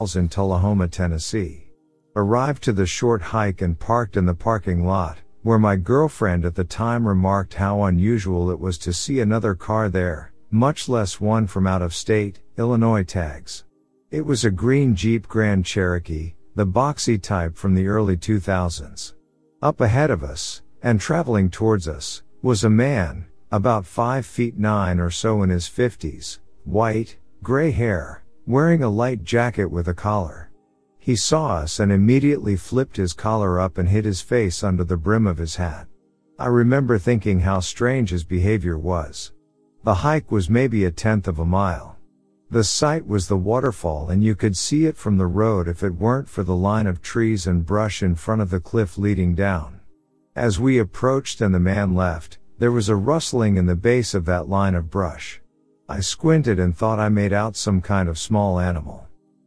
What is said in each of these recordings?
In Tullahoma, Tennessee. Arrived to the short hike and parked in the parking lot, where my girlfriend at the time remarked how unusual it was to see another car there, much less one from out of state, Illinois tags. It was a green Jeep Grand Cherokee, the boxy type from the early 2000s. Up ahead of us, and traveling towards us, was a man, about 5 feet 9 or so in his 50s, white, gray hair, wearing a light jacket with a collar. He saw us and immediately flipped his collar up and hid his face under the brim of his hat. I remember thinking how strange his behavior was. The hike was maybe a tenth of a mile. The site was the waterfall and you could see it from the road if it weren't for the line of trees and brush in front of the cliff leading down. As we approached and the man left, there was a rustling in the base of that line of brush. I squinted and thought I made out some kind of small animal.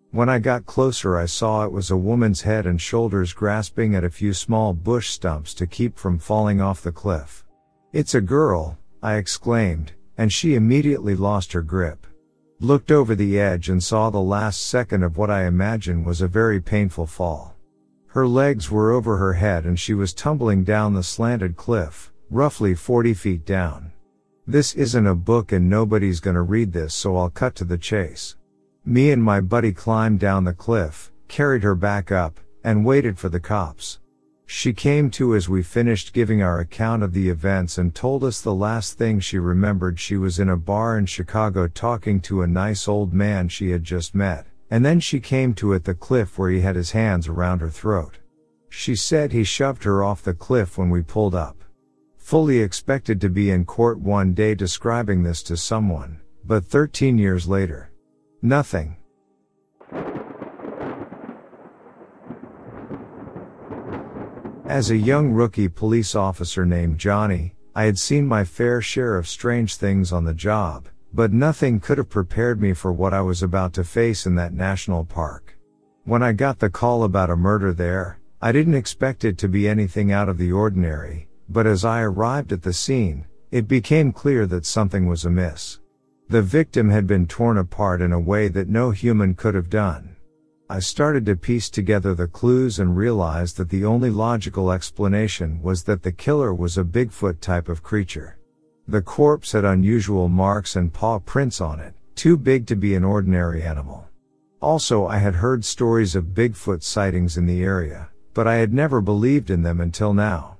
When I got closer I saw it was a woman's head and shoulders grasping at a few small bush stumps to keep from falling off the cliff. It's a girl, I exclaimed, and she immediately lost her grip. Looked over the edge and saw the last second of what I imagine was a very painful fall. Her legs were over her head and she was tumbling down the slanted cliff, roughly 40 feet down. This isn't a book and nobody's gonna read this so I'll cut to the chase. Me and my buddy climbed down the cliff, carried her back up, and waited for the cops. She came to as we finished giving our account of the events and told us the last thing she remembered she was in a bar in Chicago talking to a nice old man she had just met, and then she came to at the cliff where he had his hands around her throat. She said he shoved her off the cliff when we pulled up. Fully expected to be in court one day describing this to someone, but 13 years later. Nothing. As a young rookie police officer named Johnny, I had seen my fair share of strange things on the job, but nothing could have prepared me for what I was about to face in that national park. When I got the call about a murder there, I didn't expect it to be anything out of the ordinary, but as I arrived at the scene, it became clear that something was amiss. The victim had been torn apart in a way that no human could have done. I started to piece together the clues and realized that the only logical explanation was that the killer was a Bigfoot type of creature. The corpse had unusual marks and paw prints on it, too big to be an ordinary animal. Also, I had heard stories of Bigfoot sightings in the area, but I had never believed in them until now.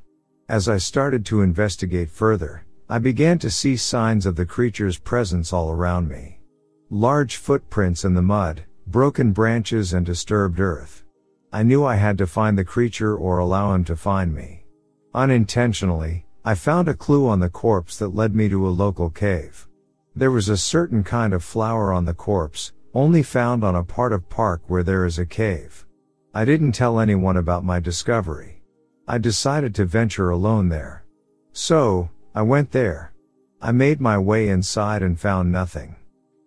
As I started to investigate further, I began to see signs of the creature's presence all around me. Large footprints in the mud, broken branches and disturbed earth. I knew I had to find the creature or allow him to find me. Unintentionally, I found a clue on the corpse that led me to a local cave. There was a certain kind of flower on the corpse, only found on a part of park where there is a cave. I didn't tell anyone about my discovery. I decided to venture alone there. So, I went there. I made my way inside and found nothing.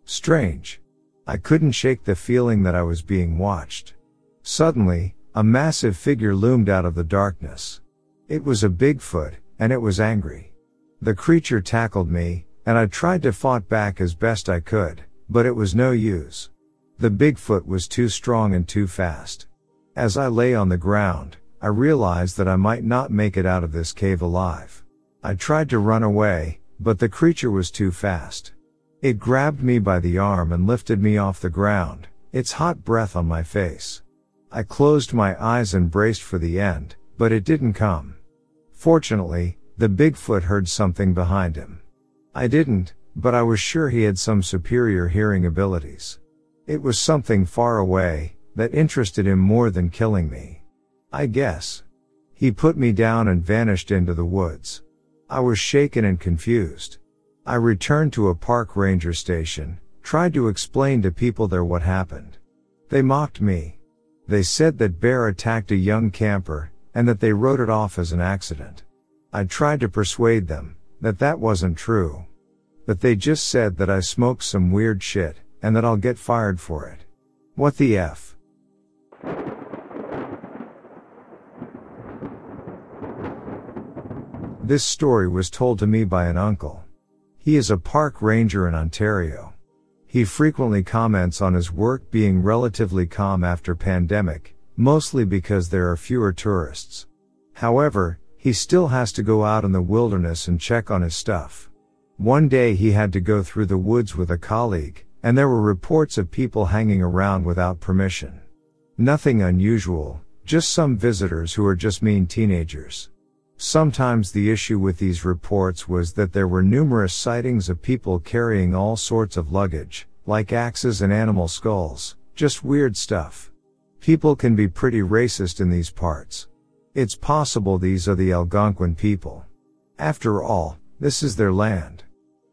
Strange. I couldn't shake the feeling that I was being watched. Suddenly, a massive figure loomed out of the darkness. It was a Bigfoot, and it was angry. The creature tackled me, and I tried to fight back as best I could, but it was no use. The Bigfoot was too strong and too fast. As I lay on the ground, I realized that I might not make it out of this cave alive. I tried to run away, but the creature was too fast. It grabbed me by the arm and lifted me off the ground, its hot breath on my face. I closed my eyes and braced for the end, but it didn't come. Fortunately, the Bigfoot heard something behind him. I didn't, but I was sure he had some superior hearing abilities. It was something far away, that interested him more than killing me. I guess. He put me down and vanished into the woods. I was shaken and confused. I returned to a park ranger station, tried to explain to people there what happened. They mocked me. They said that bear attacked a young camper, and that they wrote it off as an accident. I tried to persuade them that that wasn't true. But they just said that I smoked some weird shit, and that I'll get fired for it. What the F? This story was told to me by an uncle. He is a park ranger in Ontario. He frequently comments on his work being relatively calm after pandemic, mostly because there are fewer tourists. However, he still has to go out in the wilderness and check on his stuff. One day he had to go through the woods with a colleague, and there were reports of people hanging around without permission. Nothing unusual, just some visitors who are just mean teenagers. Sometimes the issue with these reports was that there were numerous sightings of people carrying all sorts of luggage, like axes and animal skulls, just weird stuff. People can be pretty racist in these parts. It's possible these are the Algonquin people. After all, this is their land.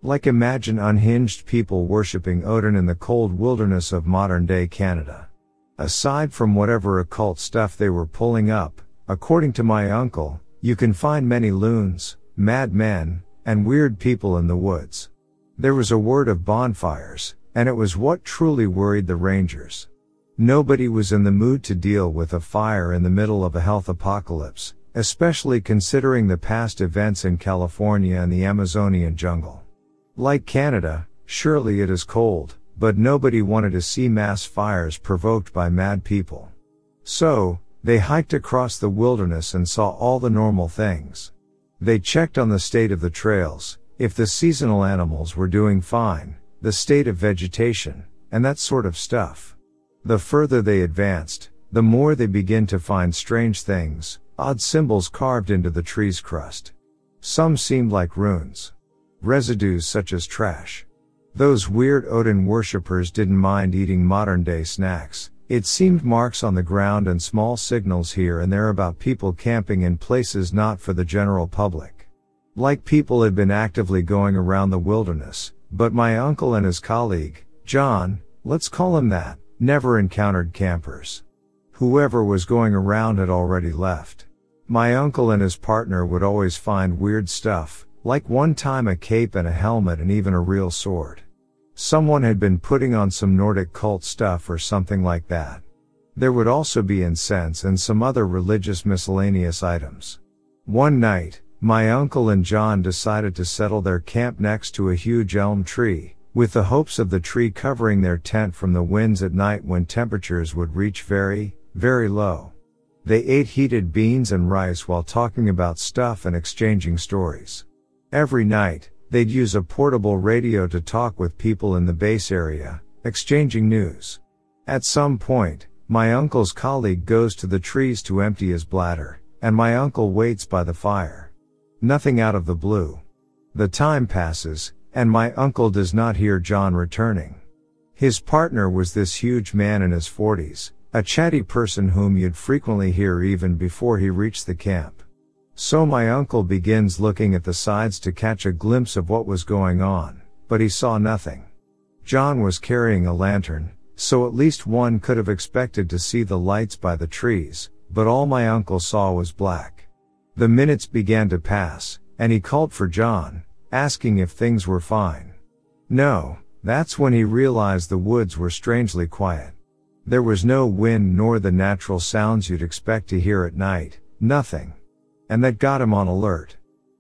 Like imagine unhinged people worshipping Odin in the cold wilderness of modern day Canada. Aside from whatever occult stuff they were pulling up, according to my uncle, you can find many loons, madmen, and weird people in the woods. There was a word of bonfires, and it was what truly worried the rangers. Nobody was in the mood to deal with a fire in the middle of a health apocalypse, especially considering the past events in California and the Amazonian jungle. Like Canada, surely it is cold, but nobody wanted to see mass fires provoked by mad people. So, they hiked across the wilderness and saw all the normal things. They checked on the state of the trails, if the seasonal animals were doing fine, the state of vegetation, and that sort of stuff. The further they advanced, the more they began to find strange things, odd symbols carved into the tree's crust. Some seemed like runes. Residues such as trash. Those weird Odin worshippers didn't mind eating modern day snacks. It seemed marks on the ground and small signals here and there about people camping in places not for the general public. Like people had been actively going around the wilderness, but my uncle and his colleague, John, let's call him that, never encountered campers. Whoever was going around had already left. My uncle and his partner would always find weird stuff, like one time a cape and a helmet and even a real sword. Someone had been putting on some Nordic cult stuff or something like that. There would also be incense and some other religious miscellaneous items. One night, my uncle and John decided to settle their camp next to a huge elm tree, with the hopes of the tree covering their tent from the winds at night when temperatures would reach very, very low. They ate heated beans and rice while talking about stuff and exchanging stories. Every night, They'd use a portable radio to talk with people in the base area, exchanging news. At some point, my uncle's colleague goes to the trees to empty his bladder, and my uncle waits by the fire. Nothing out of the blue. The time passes, and my uncle does not hear John returning. His partner was this huge man in his forties, a chatty person whom you'd frequently hear even before he reached the camp. So my uncle begins looking at the sides to catch a glimpse of what was going on, but he saw nothing. John was carrying a lantern, so at least one could have expected to see the lights by the trees, but all my uncle saw was black. The minutes began to pass, and he called for John, asking if things were fine. No, that's when he realized the woods were strangely quiet. There was no wind nor the natural sounds you'd expect to hear at night, nothing and that got him on alert.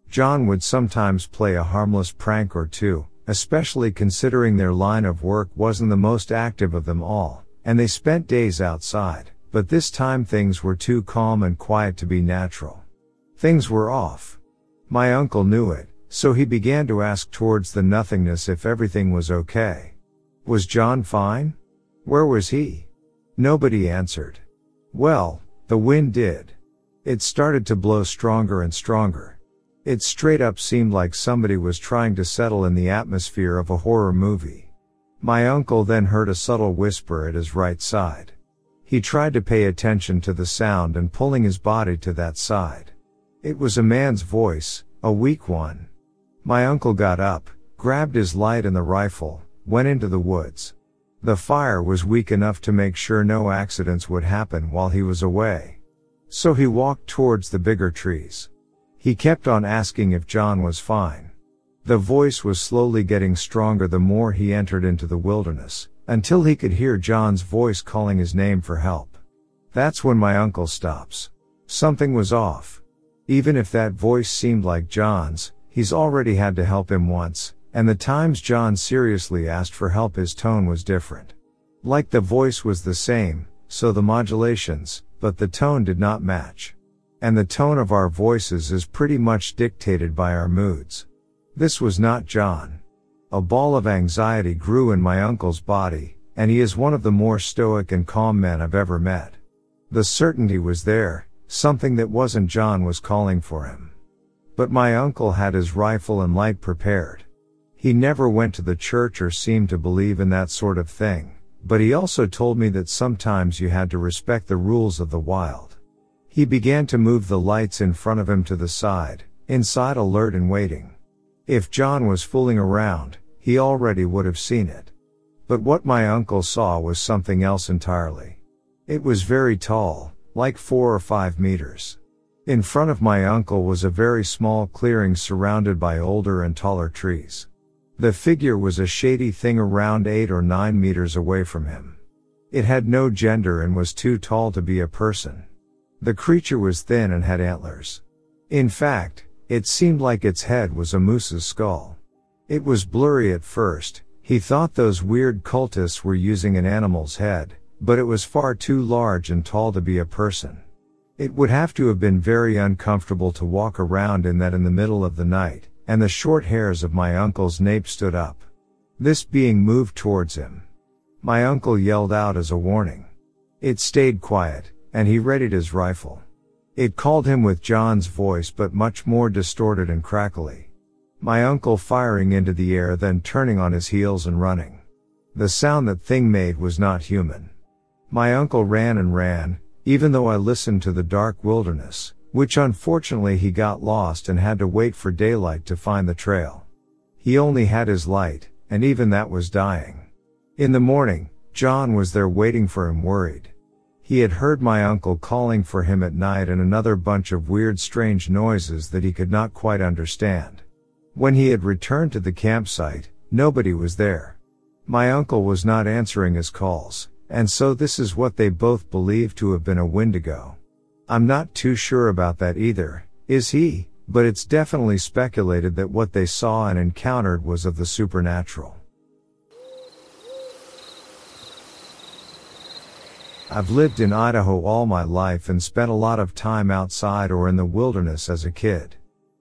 John would sometimes play a harmless prank or two, especially considering their line of work wasn't the most active of them all, and they spent days outside, but this time things were too calm and quiet to be natural. Things were off. My uncle knew it, so he began to ask towards the nothingness if everything was okay. Was John fine? Where was he? Nobody answered. Well, the wind did. It started to blow stronger and stronger. It straight up seemed like somebody was trying to settle in the atmosphere of a horror movie. My uncle then heard a subtle whisper at his right side. He tried to pay attention to the sound and pulling his body to that side. It was a man's voice, a weak one. My uncle got up, grabbed his light and the rifle, went into the woods. The fire was weak enough to make sure no accidents would happen while he was away. So he walked towards the bigger trees. He kept on asking if John was fine. The voice was slowly getting stronger the more he entered into the wilderness, until he could hear John's voice calling his name for help. That's when my uncle stops. Something was off. Even if that voice seemed like John's, he's already had to help him once, and the times John seriously asked for help his tone was different. Like the voice was the same, so the modulations, but the tone did not match. And the tone of our voices is pretty much dictated by our moods. This was not John. A ball of anxiety grew in my uncle's body, and he is one of the more stoic and calm men I've ever met. The certainty was there, something that wasn't John was calling for him. But my uncle had his rifle and light prepared. He never went to the church or seemed to believe in that sort of thing. But he also told me that sometimes you had to respect the rules of the wild. He began to move the lights in front of him to the side, inside alert and waiting. If John was fooling around, he already would have seen it. But what my uncle saw was something else entirely. It was very tall, like four or five meters. In front of my uncle was a very small clearing surrounded by older and taller trees. The figure was a shady thing around 8 or 9 meters away from him. It had no gender and was too tall to be a person. The creature was thin and had antlers. In fact, it seemed like its head was a moose's skull. It was blurry at first, He thought those weird cultists were using an animal's head, but it was far too large and tall to be a person. It would have to have been very uncomfortable to walk around in that in the middle of the night, and the short hairs of my uncle's nape stood up. This being moved towards him. My uncle yelled out as a warning. It stayed quiet, and he readied his rifle. It called him with John's voice but much more distorted and crackly. My uncle firing into the air then turning on his heels and running. The sound that thing made was not human. My uncle ran and ran, even though I listened to the dark wilderness, which unfortunately he got lost and had to wait for daylight to find the trail. He only had his light, and even that was dying. In the morning, John was there waiting for him worried. He had heard my uncle calling for him at night and another bunch of weird strange noises that he could not quite understand. When he had returned to the campsite, nobody was there. My uncle was not answering his calls, and so this is what they both believe to have been a Wendigo. I'm not too sure about that either, is he? But it's definitely speculated that what they saw and encountered was of the supernatural. I've lived in Idaho all my life and spent a lot of time outside or in the wilderness as a kid.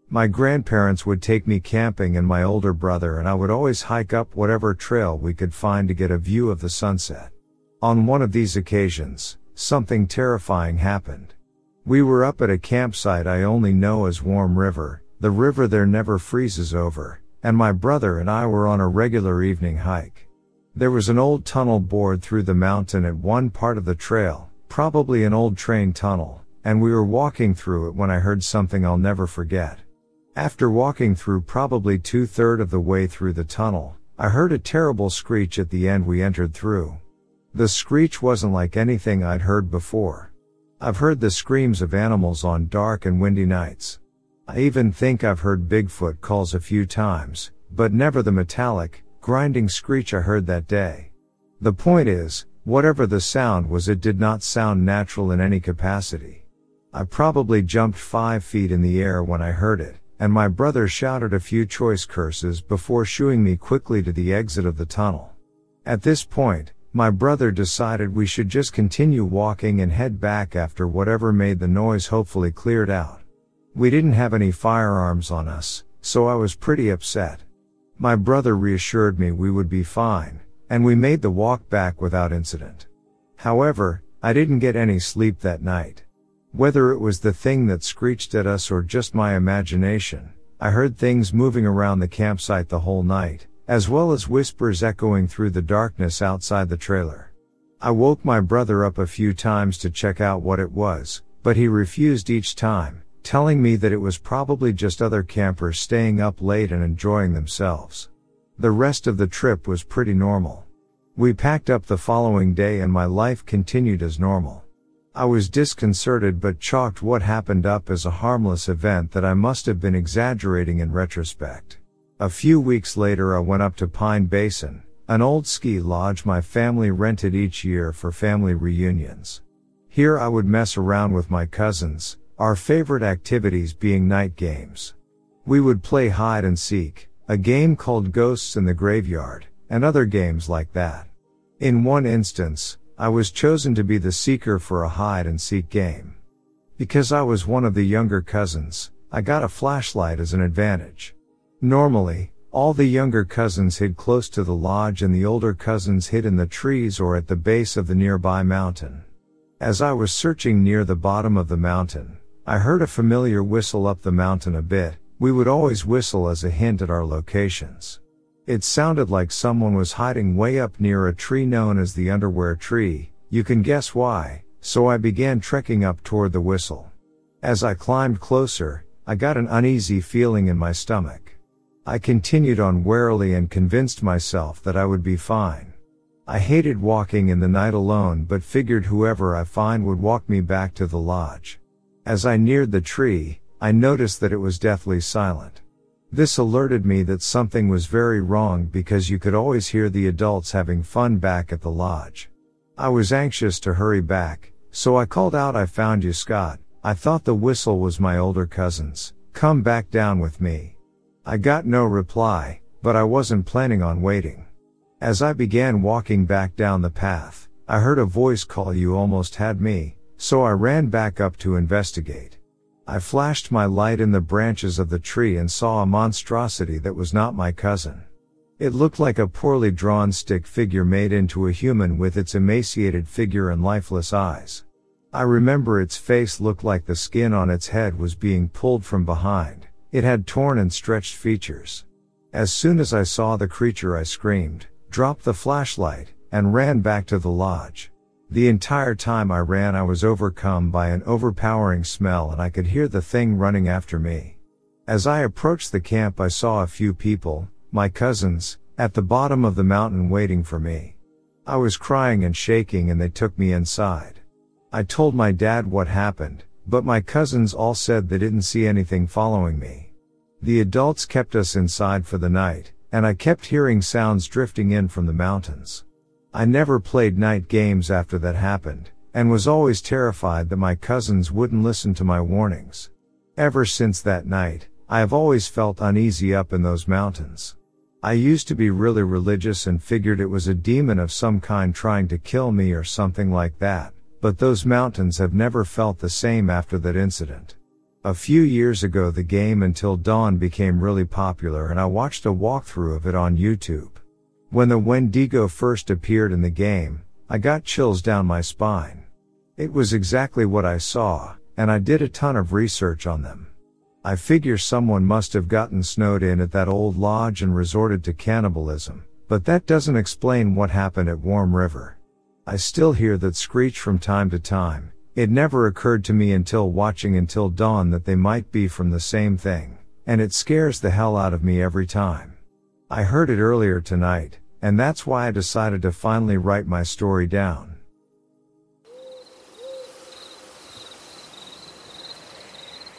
My grandparents would take me camping and my older brother and I would always hike up whatever trail we could find to get a view of the sunset. On one of these occasions, something terrifying happened. We were up at a campsite I only know as Warm River, the river there never freezes over, and my brother and I were on a regular evening hike. There was an old tunnel bored through the mountain at one part of the trail, probably an old train tunnel, and we were walking through it when I heard something I'll never forget. After walking through probably two third of the way through the tunnel, I heard a terrible screech at the end we entered through. The screech wasn't like anything I'd heard before. I've heard the screams of animals on dark and windy nights. I even think I've heard Bigfoot calls a few times, but never the metallic, grinding screech I heard that day. The point is, whatever the sound was it did not sound natural in any capacity. I probably jumped five feet in the air when I heard it, and my brother shouted a few choice curses before shooing me quickly to the exit of the tunnel. At this point, my brother decided we should just continue walking and head back after whatever made the noise hopefully cleared out. We didn't have any firearms on us, so I was pretty upset. My brother reassured me we would be fine, and we made the walk back without incident. However, I didn't get any sleep that night. Whether it was the thing that screeched at us or just my imagination, I heard things moving around the campsite the whole night, as well as whispers echoing through the darkness outside the trailer. I woke my brother up a few times to check out what it was, but he refused each time, telling me that it was probably just other campers staying up late and enjoying themselves. The rest of the trip was pretty normal. We packed up the following day and my life continued as normal. I was disconcerted but chalked what happened up as a harmless event that I must have been exaggerating in retrospect. A few weeks later I went up to Pine Basin, an old ski lodge my family rented each year for family reunions. Here I would mess around with my cousins, our favorite activities being night games. We would play hide and seek, a game called Ghosts in the Graveyard, and other games like that. In one instance, I was chosen to be the seeker for a hide and seek game. Because I was one of the younger cousins, I got a flashlight as an advantage. Normally, all the younger cousins hid close to the lodge and the older cousins hid in the trees or at the base of the nearby mountain. As I was searching near the bottom of the mountain, I heard a familiar whistle up the mountain a bit. We would always whistle as a hint at our locations. It sounded like someone was hiding way up near a tree known as the underwear tree. You can guess why. So I began trekking up toward the whistle. As I climbed closer, I got an uneasy feeling in my stomach. I continued on warily and convinced myself that I would be fine. I hated walking in the night alone but figured whoever I find would walk me back to the lodge. As I neared the tree, I noticed that it was deathly silent. This alerted me that something was very wrong because you could always hear the adults having fun back at the lodge. I was anxious to hurry back, so I called out I found you Scott. I thought the whistle was my older cousin's. Come back down with me. I got no reply, but I wasn't planning on waiting. As I began walking back down the path, I heard a voice call you almost had me, so I ran back up to investigate. I flashed my light in the branches of the tree and saw a monstrosity that was not my cousin. It looked like a poorly drawn stick figure made into a human with its emaciated figure and lifeless eyes. I remember its face looked like the skin on its head was being pulled from behind. It had torn and stretched features. As soon as I saw the creature I screamed, dropped the flashlight, and ran back to the lodge. The entire time I ran I was overcome by an overpowering smell and I could hear the thing running after me. As I approached the camp I saw a few people, my cousins, at the bottom of the mountain waiting for me. I was crying and shaking and they took me inside. I told my dad what happened, but my cousins all said they didn't see anything following me. The adults kept us inside for the night, and I kept hearing sounds drifting in from the mountains. I never played night games after that happened, and was always terrified that my cousins wouldn't listen to my warnings. Ever since that night, I have always felt uneasy up in those mountains. I used to be really religious and figured it was a demon of some kind trying to kill me or something like that but those mountains have never felt the same after that incident. A few years ago the game Until Dawn became really popular and I watched a walkthrough of it on YouTube. When the Wendigo first appeared in the game, I got chills down my spine. It was exactly what I saw, and I did a ton of research on them. I figure someone must have gotten snowed in at that old lodge and resorted to cannibalism, but that doesn't explain what happened at Warm River. I still hear that screech from time to time. It never occurred to me until watching Until Dawn that they might be from the same thing, and it scares the hell out of me every time. I heard it earlier tonight, and that's why I decided to finally write my story down.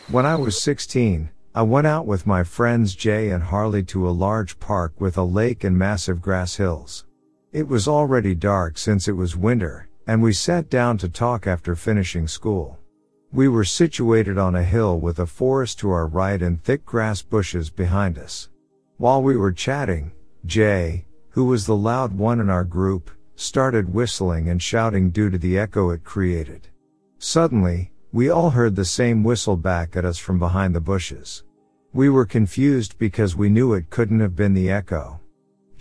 When I was 16, I went out with my friends Jay and Harley to a large park with a lake and massive grass hills. It was already dark since it was winter, and we sat down to talk after finishing school. We were situated on a hill with a forest to our right and thick grass bushes behind us. While we were chatting, Jay, who was the loud one in our group, started whistling and shouting due to the echo it created. Suddenly, we all heard the same whistle back at us from behind the bushes. We were confused because we knew it couldn't have been the echo.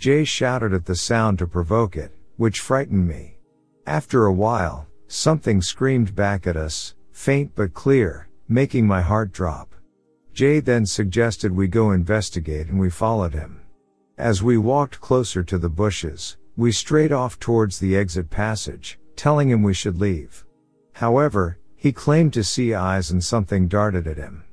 Jay shouted at the sound to provoke it, which frightened me. After a while, something screamed back at us, faint but clear, making my heart drop. Jay then suggested we go investigate and we followed him. As we walked closer to the bushes, we strayed off towards the exit passage, telling him we should leave. However, he claimed to see eyes and something darted at him.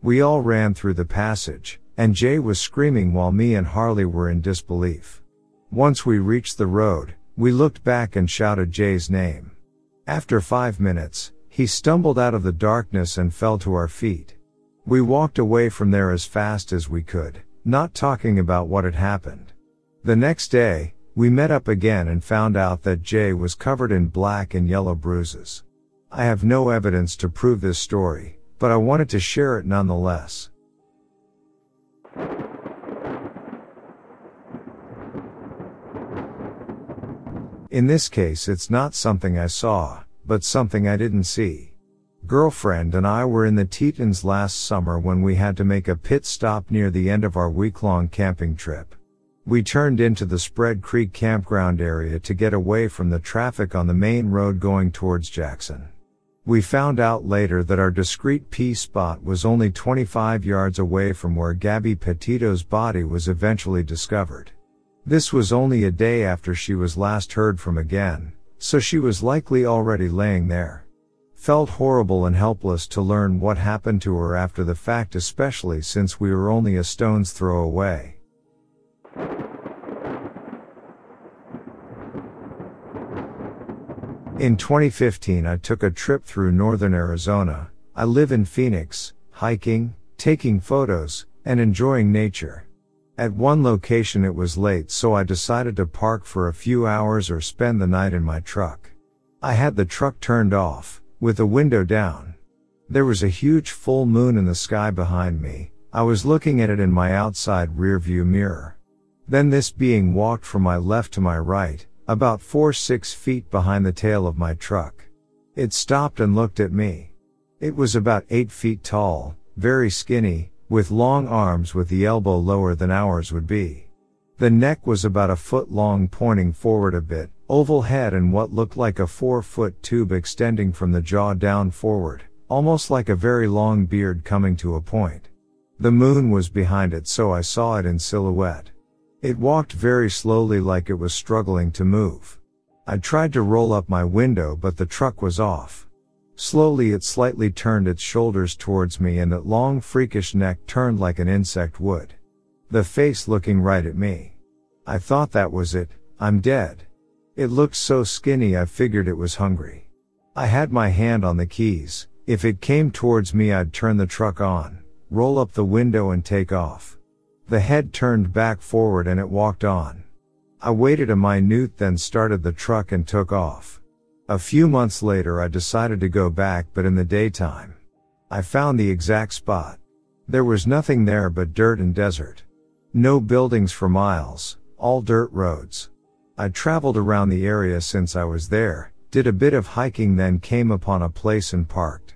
We all ran through the passage, and Jay was screaming while me and Harley were in disbelief. Once we reached the road, we looked back and shouted Jay's name. After five minutes, he stumbled out of the darkness and fell to our feet. We walked away from there as fast as we could, not talking about what had happened. The next day, we met up again and found out that Jay was covered in black and yellow bruises. I have no evidence to prove this story, but I wanted to share it nonetheless. In this case, it's not something I saw, but something I didn't see. Girlfriend and I were in the Tetons last summer when we had to make a pit stop near the end of our week-long camping trip. We turned into the Spread Creek campground area to get away from the traffic on the main road going towards Jackson. We found out later that our discreet P spot was only 25 yards away from where Gabby Petito's body was eventually discovered. This was only a day after she was last heard from again, so she was likely already laying there. Felt horrible and helpless to learn what happened to her after the fact especially since we were only a stone's throw away. In 2015 I took a trip through northern Arizona. I live in Phoenix, hiking, taking photos, and enjoying nature. At one location it was late so I decided to park for a few hours or spend the night in my truck. I had the truck turned off, with the window down. There was a huge full moon in the sky behind me. I was looking at it in my outside rearview mirror. Then this being walked from my left to my right, about 4-6 feet behind the tail of my truck. It stopped and looked at me. It was about 8 feet tall, very skinny, with long arms with the elbow lower than ours would be. The neck was about a foot long pointing forward a bit, oval head and what looked like a four foot tube extending from the jaw down forward, almost like a very long beard coming to a point. The moon was behind it so I saw it in silhouette. It walked very slowly like it was struggling to move. I tried to roll up my window but the truck was off. Slowly it slightly turned its shoulders towards me and that long freakish neck turned like an insect would. The face looking right at me. I thought that was it, I'm dead. It looked so skinny I figured it was hungry. I had my hand on the keys. If it came towards me I'd turn the truck on, roll up the window and take off. The head turned back forward and it walked on. I waited a minute then started the truck and took off. A few months later I decided to go back but in the daytime. I found the exact spot. There was nothing there but dirt and desert. No buildings for miles, all dirt roads. I traveled around the area since I was there, did a bit of hiking then came upon a place and parked.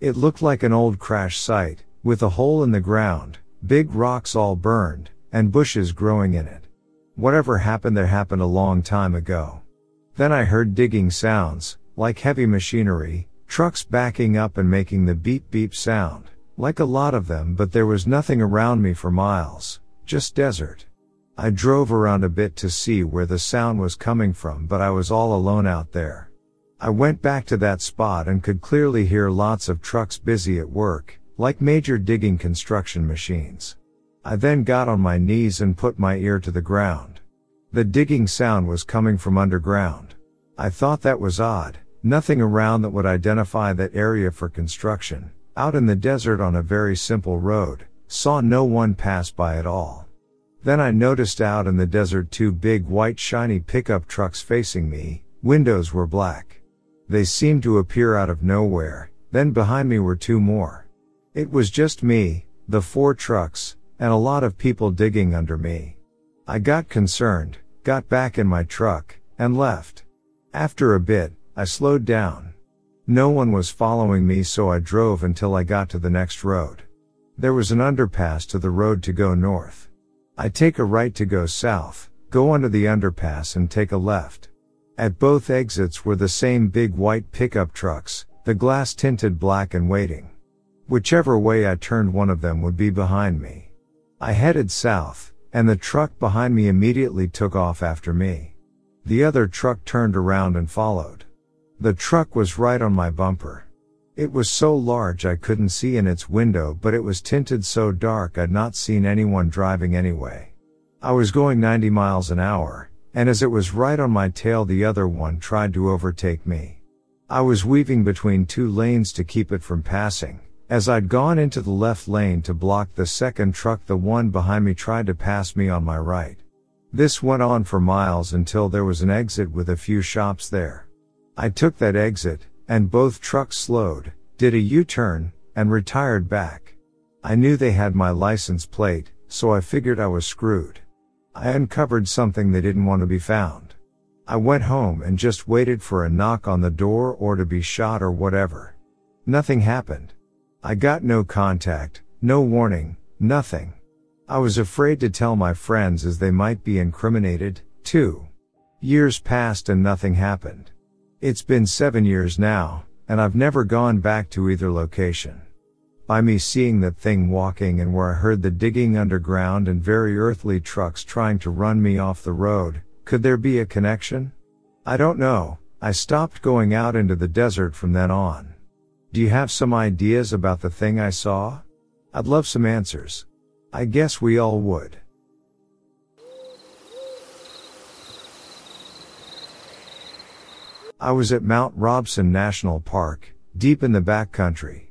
It looked like an old crash site, with a hole in the ground, big rocks all burned, and bushes growing in it. Whatever happened there happened a long time ago. Then I heard digging sounds, like heavy machinery, trucks backing up and making the beep beep sound, like a lot of them but there was nothing around me for miles, just desert. I drove around a bit to see where the sound was coming from but I was all alone out there. I went back to that spot and could clearly hear lots of trucks busy at work, like major digging construction machines. I then got on my knees and put my ear to the ground. The digging sound was coming from underground. I thought that was odd, nothing around that would identify that area for construction, out in the desert on a very simple road, saw no one pass by at all. Then I noticed out in the desert two big white shiny pickup trucks facing me, windows were black. They seemed to appear out of nowhere, then behind me were two more. It was just me, the four trucks, and a lot of people digging under me. I got concerned, got back in my truck, and left. After a bit, I slowed down. No one was following me so I drove until I got to the next road. There was an underpass to the road to go north. I take a right to go south, go under the underpass and take a left. At both exits were the same big white pickup trucks, the glass tinted black and waiting. Whichever way I turned one of them would be behind me. I headed south, and the truck behind me immediately took off after me. The other truck turned around and followed. The truck was right on my bumper. It was so large I couldn't see in its window but it was tinted so dark I'd not seen anyone driving anyway. I was going 90 miles an hour, and as it was right on my tail the other one tried to overtake me. I was weaving between two lanes to keep it from passing, as I'd gone into the left lane to block the second truck, the one behind me tried to pass me on my right. This went on for miles until there was an exit with a few shops there. I took that exit, and both trucks slowed, did a U-turn, and retired back. I knew they had my license plate, so I figured I was screwed. I uncovered something they didn't want to be found. I went home and just waited for a knock on the door or to be shot or whatever. Nothing happened. I got no contact, no warning, nothing. I was afraid to tell my friends as they might be incriminated, too. Years passed and nothing happened. It's been seven years now, and I've never gone back to either location. By me seeing that thing walking and where I heard the digging underground and very earthly trucks trying to run me off the road, could there be a connection? I don't know. I stopped going out into the desert from then on. Do you have some ideas about the thing I saw? I'd love some answers. I guess we all would. I was at Mount Robson National Park, deep in the backcountry.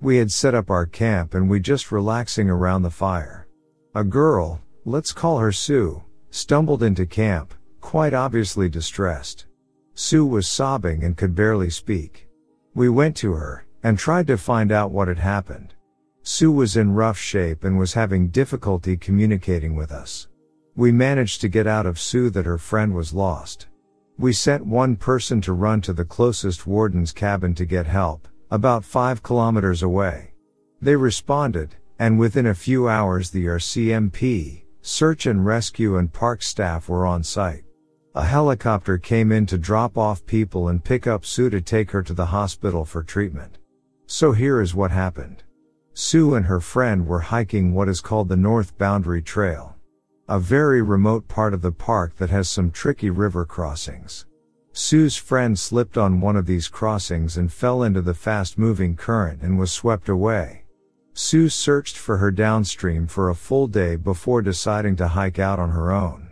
We had set up our camp and we just relaxing around the fire. A girl, let's call her Sue, stumbled into camp, quite obviously distressed. Sue was sobbing and could barely speak. We went to her and tried to find out what had happened. Sue was in rough shape and was having difficulty communicating with us. We managed to get out of Sue that her friend was lost. We sent one person to run to the closest warden's cabin to get help, about five kilometers away. They responded, and within a few hours the RCMP, search and rescue and park staff were on site. A helicopter came in to drop off people and pick up Sue to take her to the hospital for treatment. So here is what happened. Sue and her friend were hiking what is called the North Boundary Trail. A very remote part of the park that has some tricky river crossings. Sue's friend slipped on one of these crossings and fell into the fast moving current and was swept away. Sue searched for her downstream for a full day before deciding to hike out on her own.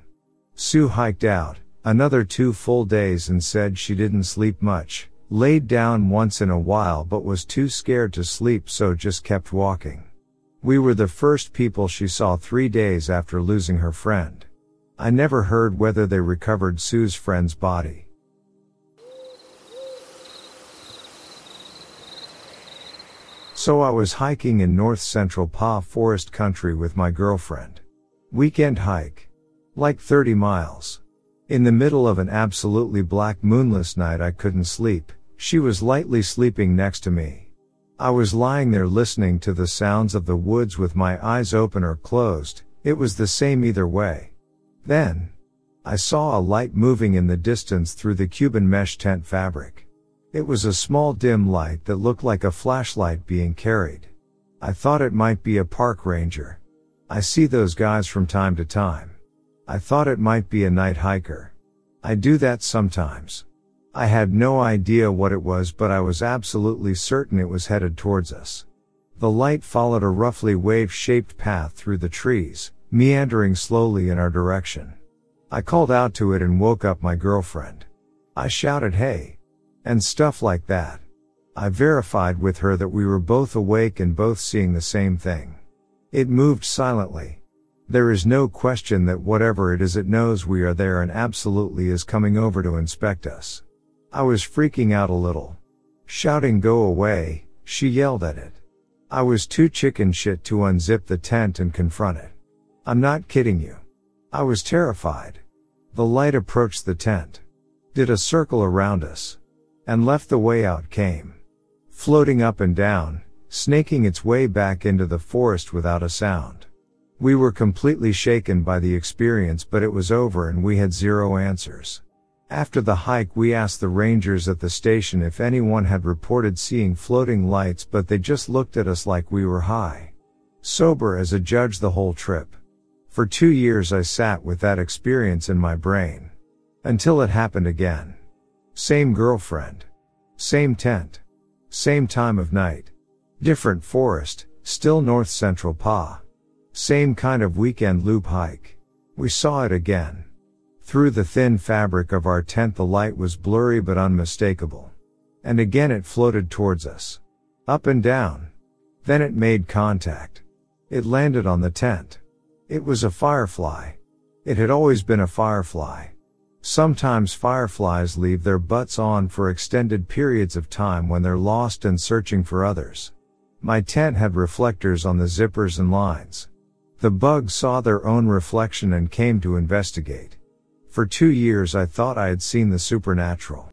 Sue hiked out, another two full days and said she didn't sleep much, laid down once in a while but was too scared to sleep so just kept walking. We were the first people she saw three days after losing her friend. I never heard whether they recovered Sue's friend's body. So I was hiking in north central Pa Forest Country with my girlfriend. Weekend hike. Like 30 miles. In the middle of an absolutely black moonless night I couldn't sleep, she was lightly sleeping next to me. I was lying there listening to the sounds of the woods with my eyes open or closed, it was the same either way. Then, I saw a light moving in the distance through the Cuben mesh tent fabric. It was a small dim light that looked like a flashlight being carried. I thought it might be a park ranger. I see those guys from time to time. I thought it might be a night hiker. I do that sometimes. I had no idea what it was but I was absolutely certain it was headed towards us. The light followed a roughly wave-shaped path through the trees, meandering slowly in our direction. I called out to it and woke up my girlfriend. I shouted hey! And stuff like that. I verified with her that we were both awake and both seeing the same thing. It moved silently. There is no question that whatever it is it knows we are there and absolutely is coming over to inspect us. I was freaking out a little. Shouting go away, she yelled at it. I was too chicken shit to unzip the tent and confront it. I'm not kidding you. I was terrified. The light approached the tent. Did a circle around us. And left the way out came. Floating up and down, snaking its way back into the forest without a sound. We were completely shaken by the experience but it was over and we had zero answers. After the hike we asked the rangers at the station if anyone had reported seeing floating lights but they just looked at us like we were high. Sober as a judge the whole trip. For two years I sat with that experience in my brain. Until it happened again. Same girlfriend. Same tent. Same time of night. Different forest, still north central Pa. Same kind of weekend loop hike. We saw it again. Through the thin fabric of our tent the light was blurry but unmistakable. And again it floated towards us. Up and down. Then it made contact. It landed on the tent. It was a firefly. It had always been a firefly. Sometimes fireflies leave their butts on for extended periods of time when they're lost and searching for others. My tent had reflectors on the zippers and lines. The bugs saw their own reflection and came to investigate. For two years I thought I had seen the supernatural.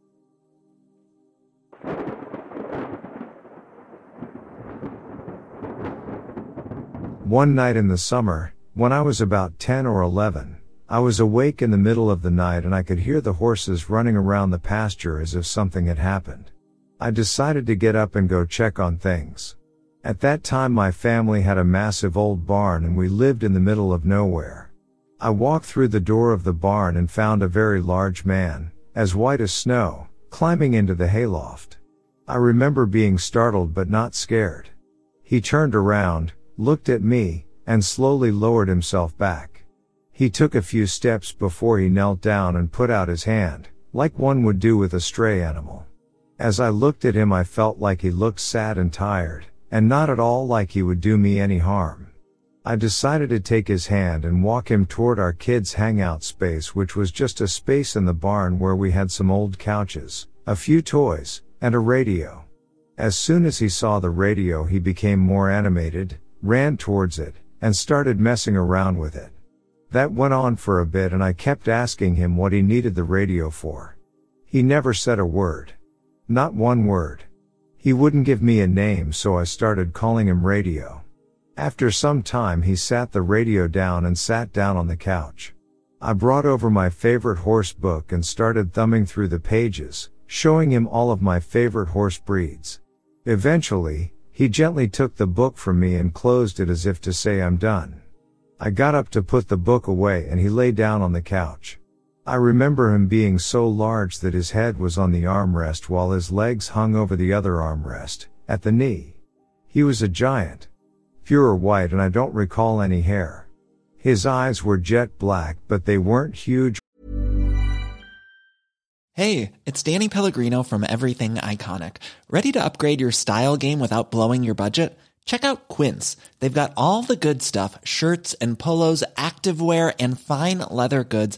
One night in the summer, when I was about 10 or 11, I was awake in the middle of the night and I could hear the horses running around the pasture as if something had happened. I decided to get up and go check on things. At that time my family had a massive old barn and we lived in the middle of nowhere. I walked through the door of the barn and found a very large man, as white as snow, climbing into the hayloft. I remember being startled but not scared. He turned around, looked at me, and slowly lowered himself back. He took a few steps before he knelt down and put out his hand, like one would do with a stray animal. As I looked at him I felt like he looked sad and tired, and not at all like he would do me any harm. I decided to take his hand and walk him toward our kids' hangout space, which was just a space in the barn where we had some old couches, a few toys, and a radio. As soon as he saw the radio, he became more animated, ran towards it, and started messing around with it. That went on for a bit and I kept asking him what he needed the radio for. He never said a word. Not one word. He wouldn't give me a name so I started calling him radio. After some time he sat the radio down and sat down on the couch. I brought over my favorite horse book and started thumbing through the pages, showing him all of my favorite horse breeds. Eventually, he gently took the book from me and closed it as if to say I'm done. I got up to put the book away and he lay down on the couch. I remember him being so large that his head was on the armrest while his legs hung over the other armrest, at the knee. He was a giant. Pure white and I don't recall any hair. His eyes were jet black but they weren't huge. Hey, it's Danny Pellegrino from Everything Iconic. Ready to upgrade your style game without blowing your budget? Check out Quince. They've got all the good stuff, shirts and polos, activewear and fine leather goods,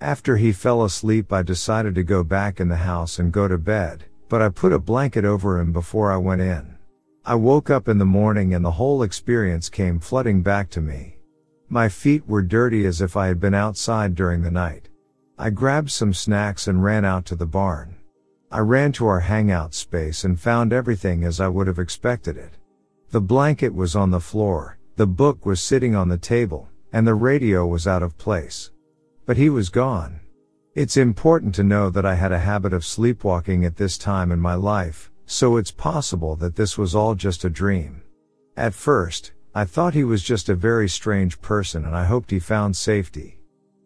After he fell asleep, I decided to go back in the house and go to bed, but I put a blanket over him before I went in. I woke up in the morning and the whole experience came flooding back to me. My feet were dirty as if I had been outside during the night. I grabbed some snacks and ran out to the barn. I ran to our hangout space and found everything as I would have expected it. The blanket was on the floor, the book was sitting on the table, and the radio was out of place. But he was gone. It's important to know that I had a habit of sleepwalking at this time in my life, so it's possible that this was all just a dream. At first, I thought he was just a very strange person and I hoped he found safety.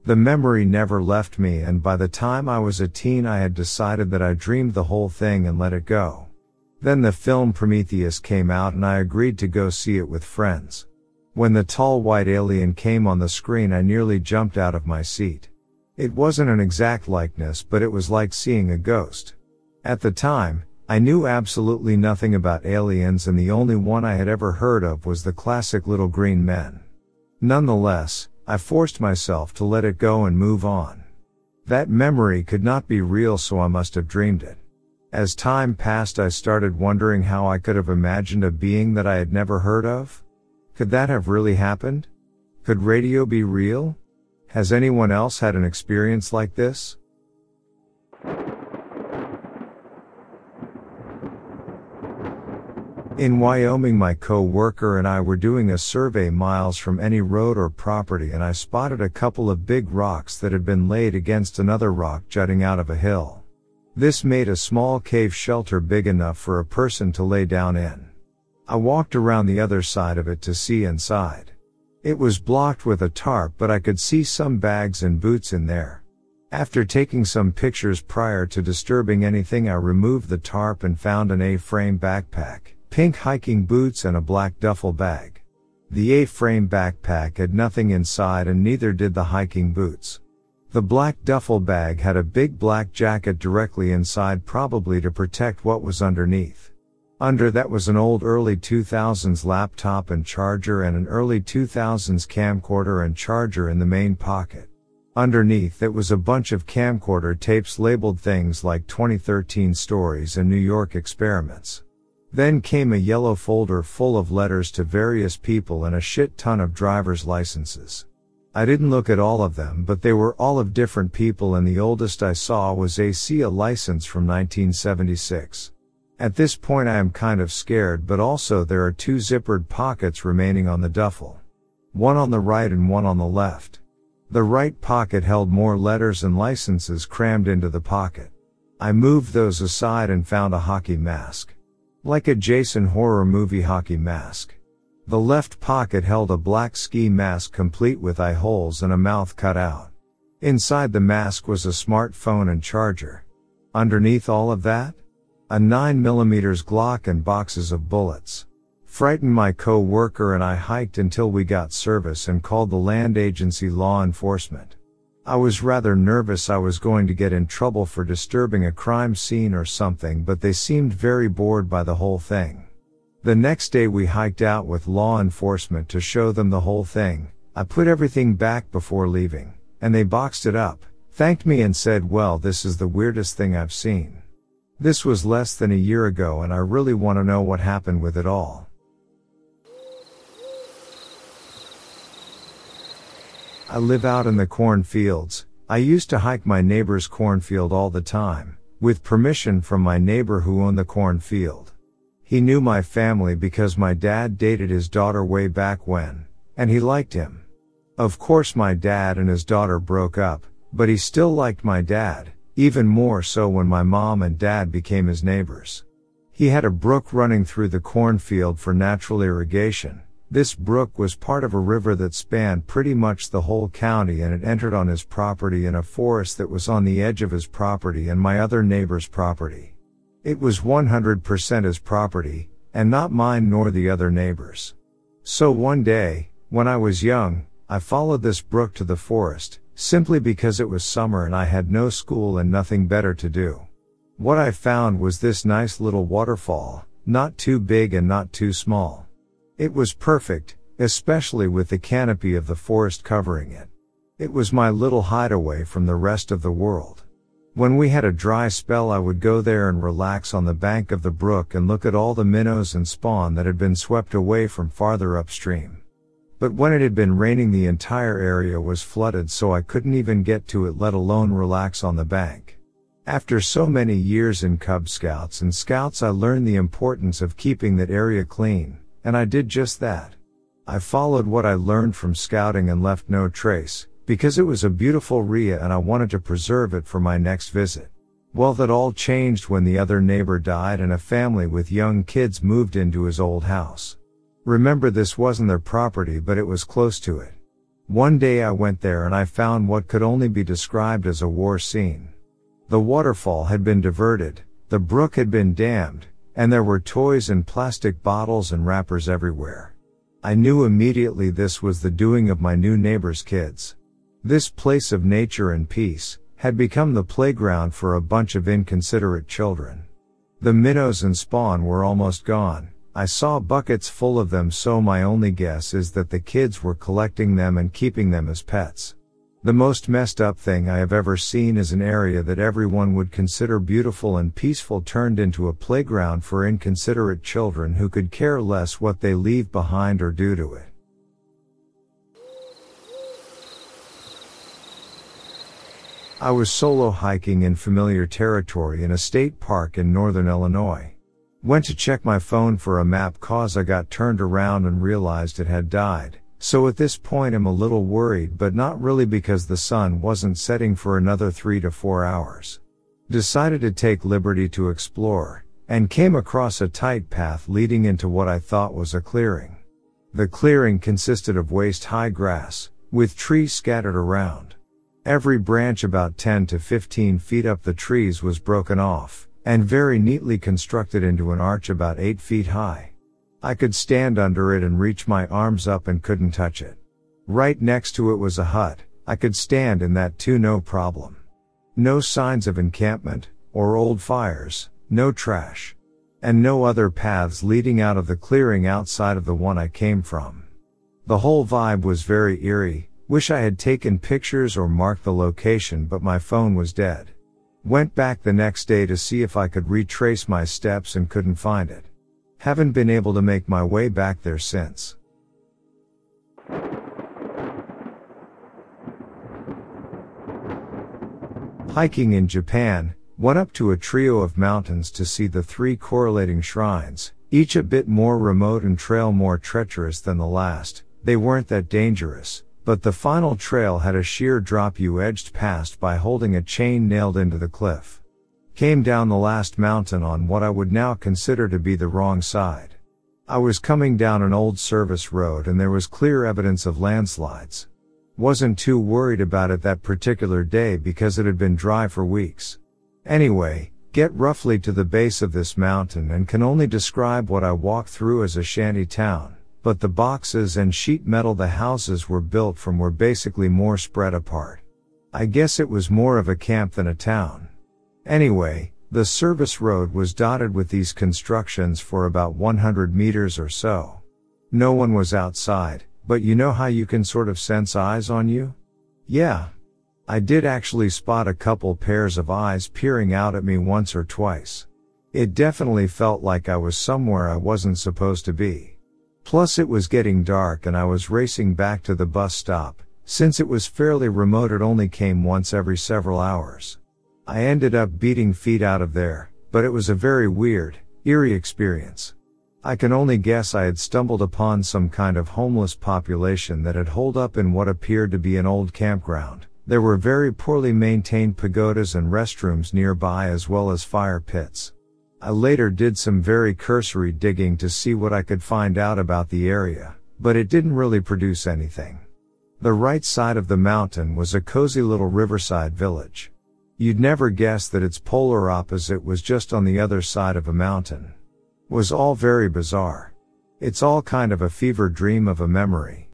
The memory never left me and by the time I was a teen I had decided that I dreamed the whole thing and let it go. Then the film Prometheus came out and I agreed to go see it with friends. When the tall white alien came on the screen I nearly jumped out of my seat. It wasn't an exact likeness but it was like seeing a ghost. At the time, I knew absolutely nothing about aliens and the only one I had ever heard of was the classic little green men. Nonetheless, I forced myself to let it go and move on. That memory could not be real so I must have dreamed it. As time passed I started wondering how I could have imagined a being that I had never heard of. Could that have really happened? Could radio be real? Has anyone else had an experience like this? In Wyoming, my co-worker and I were doing a survey miles from any road or property and I spotted a couple of big rocks that had been laid against another rock jutting out of a hill. This made a small cave shelter big enough for a person to lay down in. I walked around the other side of it to see inside. It was blocked with a tarp but I could see some bags and boots in there. After taking some pictures prior to disturbing anything I removed the tarp and found an A-frame backpack pink hiking boots and a black duffel bag. The A-frame backpack had nothing inside and neither did the hiking boots. The black duffel bag had a big black jacket directly inside probably to protect what was underneath. Under that was an old early 2000s laptop and charger and an early 2000s camcorder and charger in the main pocket. Underneath it was a bunch of camcorder tapes labeled things like 2013 stories and New York experiments. Then came a yellow folder full of letters to various people and a shit ton of driver's licenses. I didn't look at all of them, but they were all of different people and the oldest I saw was AC a license from 1976. At this point I am kind of scared, but also there are two zippered pockets remaining on the duffel. One on the right and one on the left. The right pocket held more letters and licenses crammed into the pocket. I moved those aside and found a hockey mask. Like a Jason horror movie hockey mask. The left pocket held a black ski mask complete with eye holes and a mouth cut out. Inside the mask was a smartphone and charger. Underneath all of that? A 9mm Glock and boxes of bullets. Frightened my co-worker and I hiked until we got service and called the land agency law enforcement. I was rather nervous I was going to get in trouble for disturbing a crime scene or something but they seemed very bored by the whole thing. The next day we hiked out with law enforcement to show them the whole thing. I put everything back before leaving, and they boxed it up, thanked me and said well this is the weirdest thing I've seen. This was less than a year ago and I really want to know what happened with it all. I live out in the cornfields. I used to hike my neighbor's cornfield all the time, with permission from my neighbor who owned the cornfield. He knew my family because my dad dated his daughter way back when, and he liked him. Of course my dad and his daughter broke up, but he still liked my dad, even more so when my mom and dad became his neighbors. He had a brook running through the cornfield for natural irrigation. This brook was part of a river that spanned pretty much the whole county and it entered on his property in a forest that was on the edge of his property and my other neighbor's property. It was 100% his property, and not mine nor the other neighbors. So one day, when I was young, I followed this brook to the forest, simply because it was summer and I had no school and nothing better to do. What I found was this nice little waterfall, not too big and not too small. It was perfect, especially with the canopy of the forest covering it. It was my little hideaway from the rest of the world. When we had a dry spell I would go there and relax on the bank of the brook and look at all the minnows and spawn that had been swept away from farther upstream. But when it had been raining the entire area was flooded so I couldn't even get to it let alone relax on the bank. After so many years in Cub Scouts and Scouts I learned the importance of keeping that area clean, and I did just that. I followed what I learned from scouting and left no trace, because it was a beautiful RIA and I wanted to preserve it for my next visit. Well, that all changed when the other neighbor died and a family with young kids moved into his old house. Remember this wasn't their property but it was close to it. One day I went there and I found what could only be described as a war scene. The waterfall had been diverted, the brook had been dammed, and there were toys and plastic bottles and wrappers everywhere. I knew immediately this was the doing of my new neighbor's kids. This place of nature and peace had become the playground for a bunch of inconsiderate children. The minnows and spawn were almost gone. I saw buckets full of them so my only guess is that the kids were collecting them and keeping them as pets. The most messed up thing I have ever seen is an area that everyone would consider beautiful and peaceful turned into a playground for inconsiderate children who could care less what they leave behind or do to it. I was solo hiking in familiar territory in a state park in northern Illinois. Went to check my phone for a map cause I got turned around and realized it had died. So at this point I'm a little worried but not really because the sun wasn't setting for another three to four hours. Decided to take liberty to explore, and came across a tight path leading into what I thought was a clearing. The clearing consisted of waist high grass, with trees scattered around. Every branch about 10 to 15 feet up the trees was broken off, and very neatly constructed into an arch about 8 feet high. I could stand under it and reach my arms up and couldn't touch it. Right next to it was a hut, I could stand in that too no problem. No signs of encampment, or old fires, no trash. And no other paths leading out of the clearing outside of the one I came from. The whole vibe was very eerie, Wish I had taken pictures or marked the location but my phone was dead. Went back the next day to see if I could retrace my steps and couldn't find it. Haven't been able to make my way back there since. Hiking in Japan, went up to a trio of mountains to see the three correlating shrines, each a bit more remote and trail more treacherous than the last. They weren't that dangerous, But the final trail had a sheer drop you edged past by holding a chain nailed into the cliff. Came down the last mountain on what I would now consider to be the wrong side. I was coming down an old service road and there was clear evidence of landslides. Wasn't too worried about it that particular day because it had been dry for weeks. Anyway, get roughly to the base of this mountain and can only describe what I walked through as a shanty town, but the boxes and sheet metal the houses were built from were basically more spread apart. I guess it was more of a camp than a town. Anyway, the service road was dotted with these constructions for about 100 meters or so. No one was outside, but you know how you can sort of sense eyes on you? Yeah. I did actually spot a couple pairs of eyes peering out at me once or twice. It definitely felt like I was somewhere I wasn't supposed to be. Plus it was getting dark and I was racing back to the bus stop, since it was fairly remote it only came once every several hours. I ended up beating feet out of there, but it was a very weird, eerie experience. I can only guess I had stumbled upon some kind of homeless population that had holed up in what appeared to be an old campground. There were very poorly maintained pagodas and restrooms nearby as well as fire pits. I later did some very cursory digging to see what I could find out about the area, but it didn't really produce anything. The right side of the mountain was a cozy little riverside village. You'd never guess that its polar opposite was just on the other side of a mountain was all very bizarre. It's all kind of a fever dream of a memory.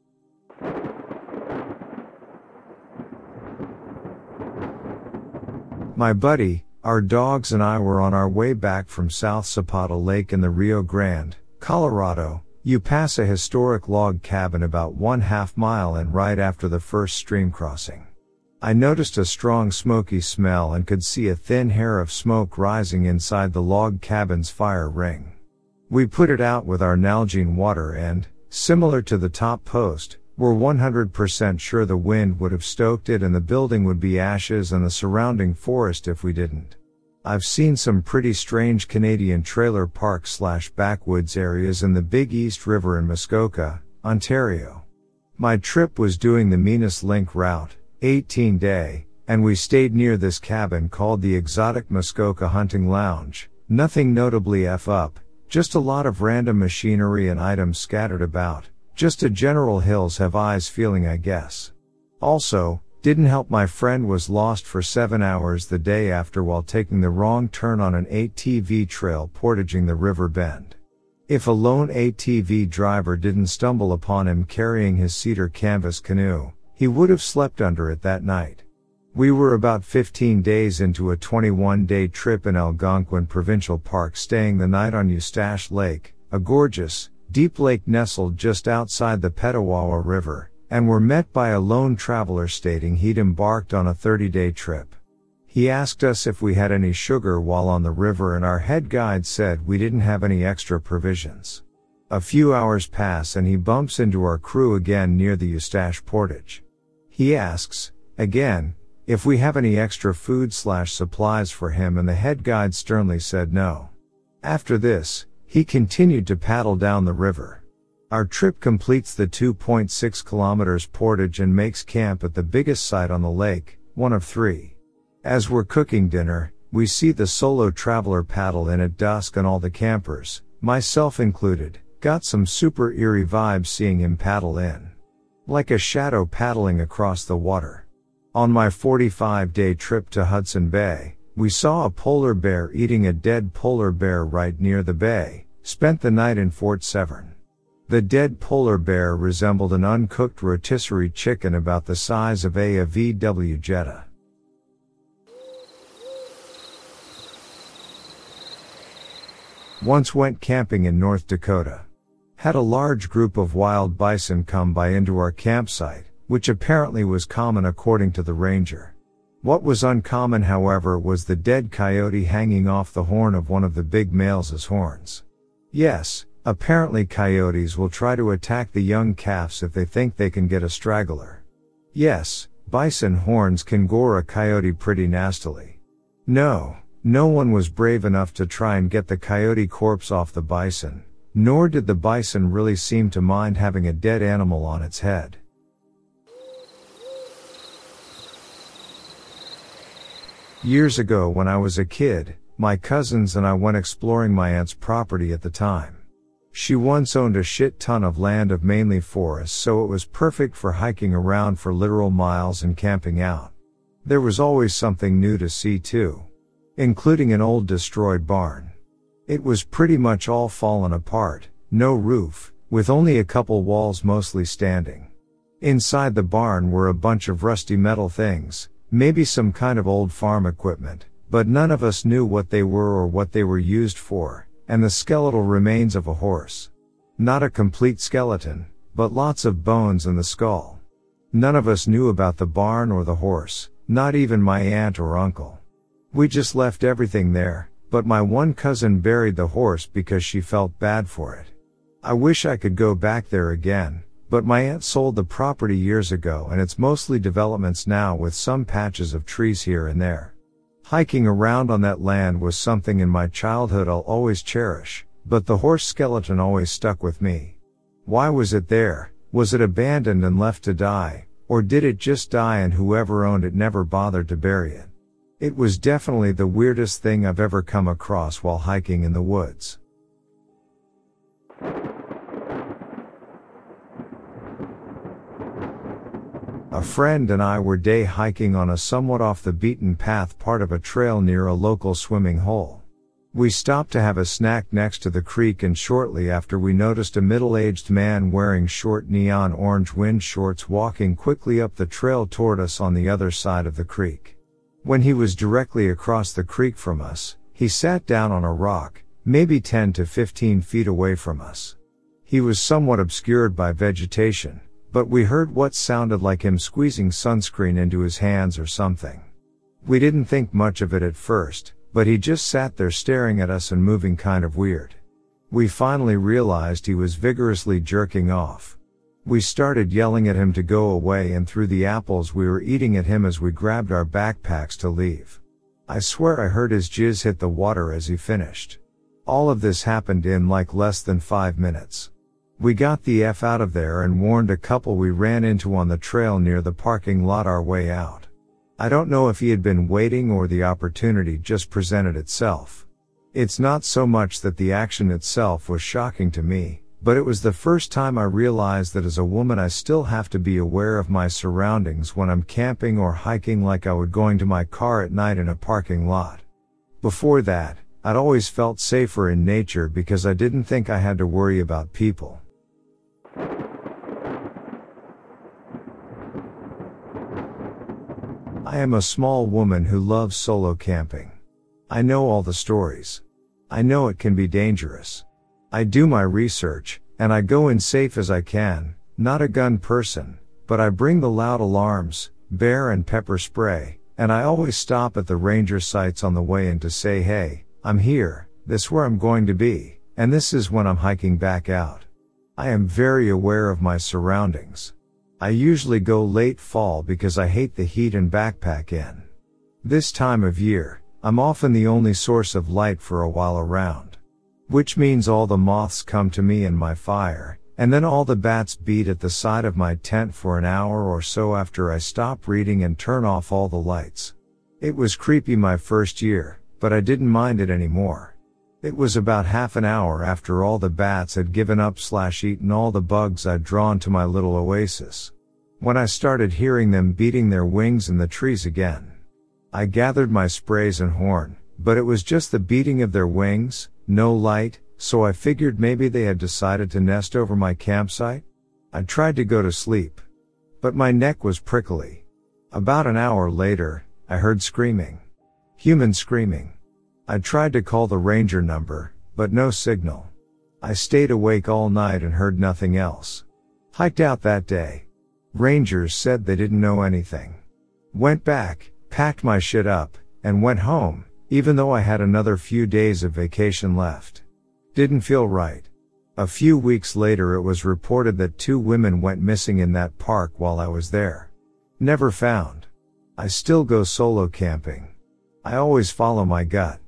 My buddy, our dogs and I were on our way back from South Zapata Lake in the Rio Grande, Colorado. You pass a historic log cabin about one half mile and right after the first stream crossing. I noticed a strong smoky smell and could see a thin hair of smoke rising inside the log cabin's fire ring. We put it out with our Nalgene water and, similar to the top post, were 100% sure the wind would have stoked it and the building would be ashes and the surrounding forest if we didn't. I've seen some pretty strange Canadian trailer park slash backwoods areas in the Big East River in Muskoka, Ontario. My trip was doing the Minas Link route, 18 day, and we stayed near this cabin called the Exotic Muskoka Hunting Lounge, nothing notably F up, just a lot of random machinery and items scattered about. Just a general hills have eyes feeling I guess. Also, didn't help my friend was lost for seven hours the day after while taking the wrong turn on an ATV trail portaging the river bend. If a lone ATV driver didn't stumble upon him carrying his cedar canvas canoe, he would have slept under it that night. We were about 15 days into a 21 day trip in Algonquin Provincial Park staying the night on Eustache Lake, a gorgeous, deep lake nestled just outside the Petawawa River, and were met by a lone traveler stating he'd embarked on a 30 day trip. He asked us if we had any sugar while on the river and our head guide said we didn't have any extra provisions. A few hours pass and he bumps into our crew again near the Eustache Portage. He asks, again, if we have any extra food slash supplies for him and the head guide sternly said no. After this, he continued to paddle down the river. Our trip completes the 2.6 kilometers portage and makes camp at the biggest site on the lake, one of three. As we're cooking dinner, we see the solo traveler paddle in at dusk and all the campers, myself included, got some super eerie vibes seeing him paddle in. Like a shadow paddling across the water. On my 45 day trip to Hudson Bay, we saw a polar bear eating a dead polar bear right near the bay, spent the night in Fort Severn. The dead polar bear resembled an uncooked rotisserie chicken about the size of a, VW Jetta. Once went camping in North Dakota. Had a large group of wild bison come by into our campsite, which apparently was common according to the ranger. What was uncommon, however, was the dead coyote hanging off the horn of one of the big males' horns. Yes, apparently coyotes will try to attack the young calves if they think they can get a straggler. Yes, bison horns can gore a coyote pretty nastily. No, no one was brave enough to try and get the coyote corpse off the bison, nor did the bison really seem to mind having a dead animal on its head. Years ago when I was a kid, my cousins and I went exploring my aunt's property at the time. She once owned a shit ton of land of mainly forest, so it was perfect for hiking around for literal miles and camping out. There was always something new to see too. Including an old destroyed barn. It was pretty much all fallen apart, no roof, with only a couple walls mostly standing. Inside the barn were a bunch of rusty metal things, maybe some kind of old farm equipment, but none of us knew what they were or what they were used for, and the skeletal remains of a horse. Not a complete skeleton, but lots of bones in the skull. None of us knew about the barn or the horse, not even my aunt or uncle. We just left everything there, but my one cousin buried the horse because she felt bad for it. I wish I could go back there again, but my aunt sold the property years ago and it's mostly developments now with some patches of trees here and there. Hiking around on that land was something in my childhood I'll always cherish, but the horse skeleton always stuck with me. Why was it there? Was it abandoned and left to die? Or did it just die and whoever owned it never bothered to bury it? It was definitely the weirdest thing I've ever come across while hiking in the woods. A friend and I were day hiking on a somewhat off the beaten path part of a trail near a local swimming hole. We stopped to have a snack next to the creek and shortly after we noticed a middle-aged man wearing short neon orange wind shorts walking quickly up the trail toward us on the other side of the creek. When he was directly across the creek from us, he sat down on a rock, maybe 10 to 15 feet away from us. He was somewhat obscured by vegetation, but we heard what sounded like him squeezing sunscreen into his hands or something. We didn't think much of it at first, but he just sat there staring at us and moving kind of weird. We finally realized he was vigorously jerking off. We started yelling at him to go away and threw the apples we were eating at him as we grabbed our backpacks to leave. I swear I heard his jizz hit the water as he finished. All of this happened in like less than five minutes. We got the F out of there and warned a couple we ran into on the trail near the parking lot our way out. I don't know if he had been waiting or the opportunity just presented itself. It's not so much that the action itself was shocking to me, but it was the first time I realized that as a woman I still have to be aware of my surroundings when I'm camping or hiking like I would going to my car at night in a parking lot. Before that, I'd always felt safer in nature because I didn't think I had to worry about people. I am a small woman who loves solo camping. I know all the stories. I know it can be dangerous. I do my research, and I go in safe as I can, not a gun person, but I bring the loud alarms, bear and pepper spray, and I always stop at the ranger sites on the way in to say hey, I'm here, this where I'm going to be, and this is when I'm hiking back out. I am very aware of my surroundings. I usually go late fall because I hate the heat and backpack in. This time of year, I'm often the only source of light for a while around. Which means all the moths come to me and my fire, and then all the bats beat at the side of my tent for an hour or so after I stop reading and turn off all the lights. It was creepy my first year, but I didn't mind it anymore. It was about half an hour after all the bats had given up slash eaten all the bugs I'd drawn to my little oasis. When I started hearing them beating their wings in the trees again. I gathered my sprays and horn, but it was just the beating of their wings, no light, so I figured maybe they had decided to nest over my campsite. I tried to go to sleep. But my neck was prickly. About an hour later, I heard screaming. Human screaming. I tried to call the ranger number, but no signal. I stayed awake all night and heard nothing else. Hiked out that day. Rangers said they didn't know anything. Went back, packed my shit up, and went home, even though I had another few days of vacation left. Didn't feel right. A few weeks later it was reported that two women went missing in that park while I was there. Never found. I still go solo camping. I always follow my gut.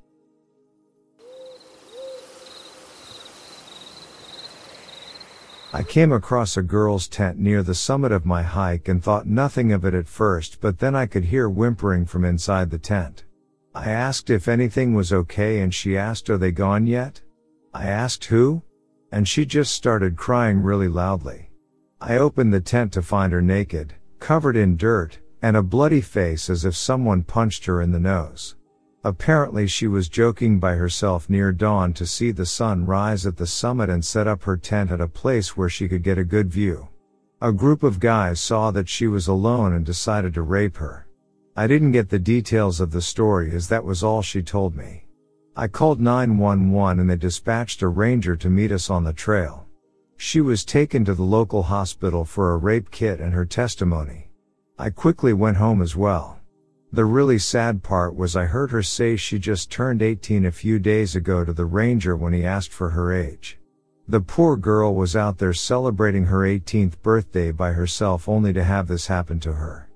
I came across a girl's tent near the summit of my hike and thought nothing of it at first, but then I could hear whimpering from inside the tent. I asked if anything was okay and she asked, Are they gone yet? I asked who? And she just started crying really loudly. I opened the tent to find her naked, covered in dirt, and a bloody face as if someone punched her in the nose. Apparently she was joking by herself near dawn to see the sun rise at the summit and set up her tent at a place where she could get a good view. A group of guys saw that she was alone and decided to rape her. I didn't get the details of the story as that was all she told me. I called 911 and they dispatched a ranger to meet us on the trail. She was taken to the local hospital for a rape kit and her testimony. I quickly went home as well. The really sad part was I heard her say she just turned 18 a few days ago to the ranger when he asked for her age. The poor girl was out there celebrating her 18th birthday by herself only to have this happen to her.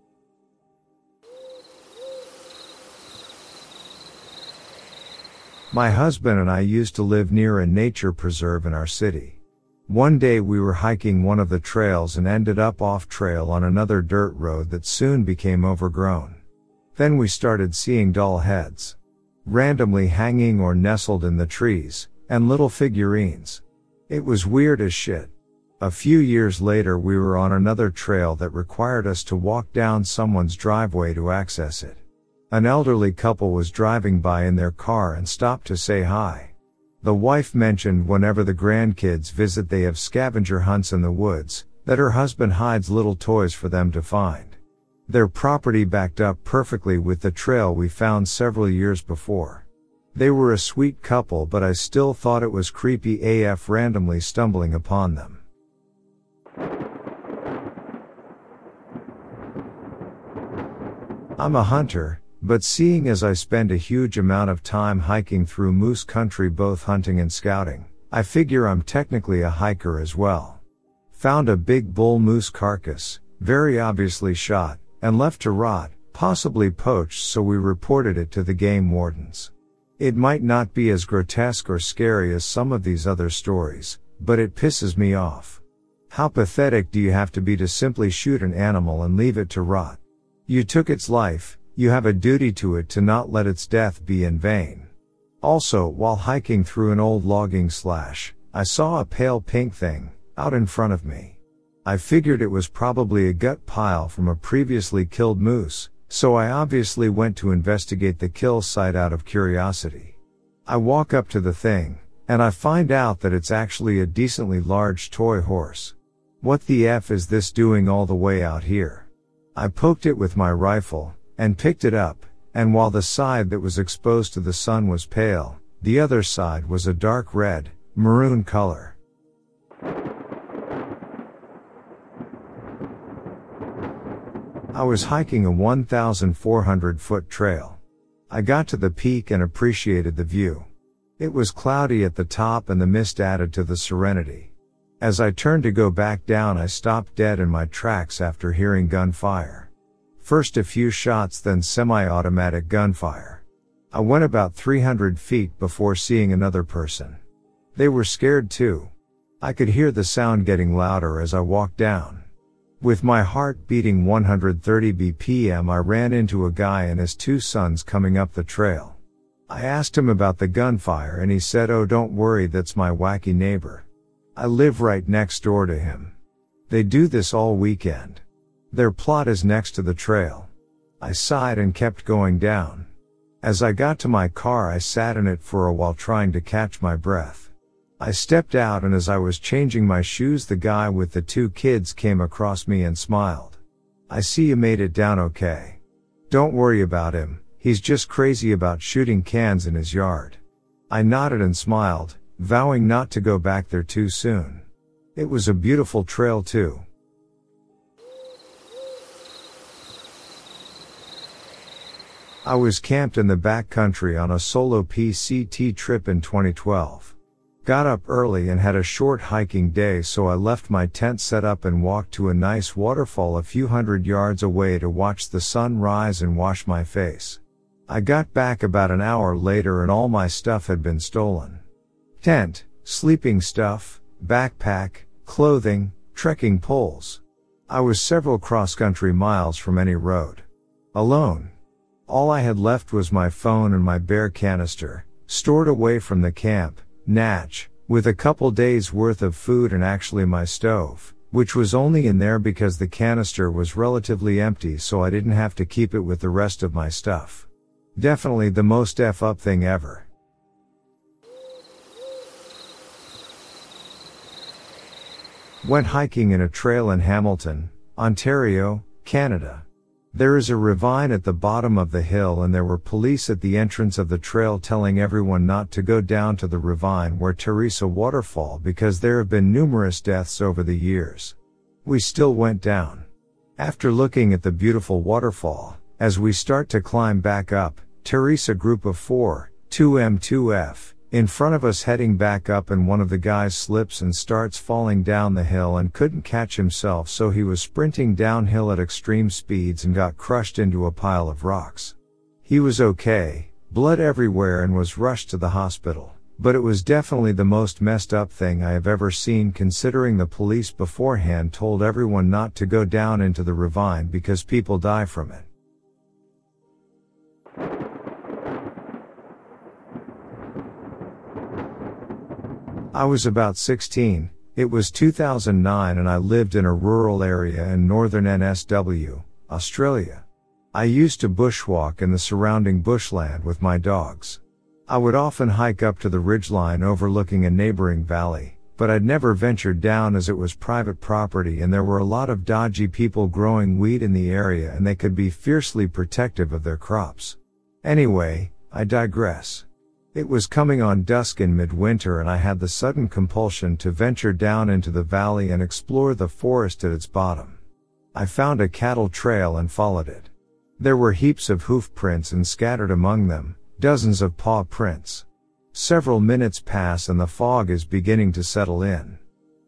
My husband and I used to live near a nature preserve in our city. One day we were hiking one of the trails and ended up off trail on another dirt road that soon became overgrown. Then we started seeing doll heads. Randomly hanging or nestled in the trees, and little figurines. It was weird as shit. A few years later we were on another trail that required us to walk down someone's driveway to access it. An elderly couple was driving by in their car and stopped to say hi. The wife mentioned whenever the grandkids visit they have scavenger hunts in the woods, that her husband hides little toys for them to find. Their property backed up perfectly with the trail we found several years before. They were a sweet couple but I still thought it was creepy AF randomly stumbling upon them. I'm a hunter, but seeing as I spend a huge amount of time hiking through moose country both hunting and scouting, I figure I'm technically a hiker as well. Found a big bull moose carcass, very obviously shot, and left to rot, possibly poached so we reported it to the game wardens. It might not be as grotesque or scary as some of these other stories, but it pisses me off. How pathetic do you have to be to simply shoot an animal and leave it to rot? You took its life, you have a duty to it to not let its death be in vain. Also, while hiking through an old logging slash, I saw a pale pink thing, out in front of me. I figured it was probably a gut pile from a previously killed moose, so I obviously went to investigate the kill site out of curiosity. I walk up to the thing, and I find out that it's actually a decently large toy horse. What the F is this doing all the way out here? I poked it with my rifle, and picked it up, and while the side that was exposed to the sun was pale, the other side was a dark red, maroon color. I was hiking a 1,400 foot trail. I got to the peak and appreciated the view. It was cloudy at the top and the mist added to the serenity. As I turned to go back down, I stopped dead in my tracks after hearing gunfire. First a few shots then semi-automatic gunfire. I went about 300 feet before seeing another person. They were scared too. I could hear the sound getting louder as I walked down. With my heart beating 130 BPM I ran into a guy and his two sons coming up the trail. I asked him about the gunfire and he said oh don't worry that's my wacky neighbor. I live right next door to him. They do this all weekend. Their plot is next to the trail. I sighed and kept going down. As I got to my car I sat in it for a while trying to catch my breath. I stepped out and as I was changing my shoes the guy with the two kids came across me and smiled. I see you made it down okay. Don't worry about him, he's just crazy about shooting cans in his yard. I nodded and smiled, vowing not to go back there too soon. It was a beautiful trail too. I was camped in the backcountry on a solo PCT trip in 2012. Got up early and had a short hiking day so I left my tent set up and walked to a nice waterfall a few hundred yards away to watch the sun rise and wash my face. I got back about an hour later and all my stuff had been stolen. Tent, sleeping stuff, backpack, clothing, trekking poles. I was several cross country miles from any road. Alone. All I had left was my phone and my bear canister, stored away from the camp, Natch, with a couple days worth of food and actually my stove, which was only in there because the canister was relatively empty so I didn't have to keep it with the rest of my stuff. Definitely the most F up thing ever. Went hiking in a trail in Hamilton, Ontario, Canada. There is a ravine at the bottom of the hill and there were police at the entrance of the trail telling everyone not to go down to the ravine where Teresa waterfall because there have been numerous deaths over the years. We still went down. After looking at the beautiful waterfall, as we start to climb back up, Teresa group of 4, 2M2F, in front of us heading back up and one of the guys slips and starts falling down the hill and couldn't catch himself so he was sprinting downhill at extreme speeds and got crushed into a pile of rocks. He was okay, blood everywhere and was rushed to the hospital, but it was definitely the most messed up thing I have ever seen considering the police beforehand told everyone not to go down into the ravine because people die from it. I was about 16, it was 2009 and I lived in a rural area in northern NSW, Australia. I used to bushwalk in the surrounding bushland with my dogs. I would often hike up to the ridgeline overlooking a neighboring valley, but I'd never ventured down as it was private property and there were a lot of dodgy people growing weed in the area and they could be fiercely protective of their crops. Anyway, I digress. It was coming on dusk in midwinter and I had the sudden compulsion to venture down into the valley and explore the forest at its bottom. I found a cattle trail and followed it. There were heaps of hoof prints and scattered among them, dozens of paw prints. Several minutes pass and the fog is beginning to settle in.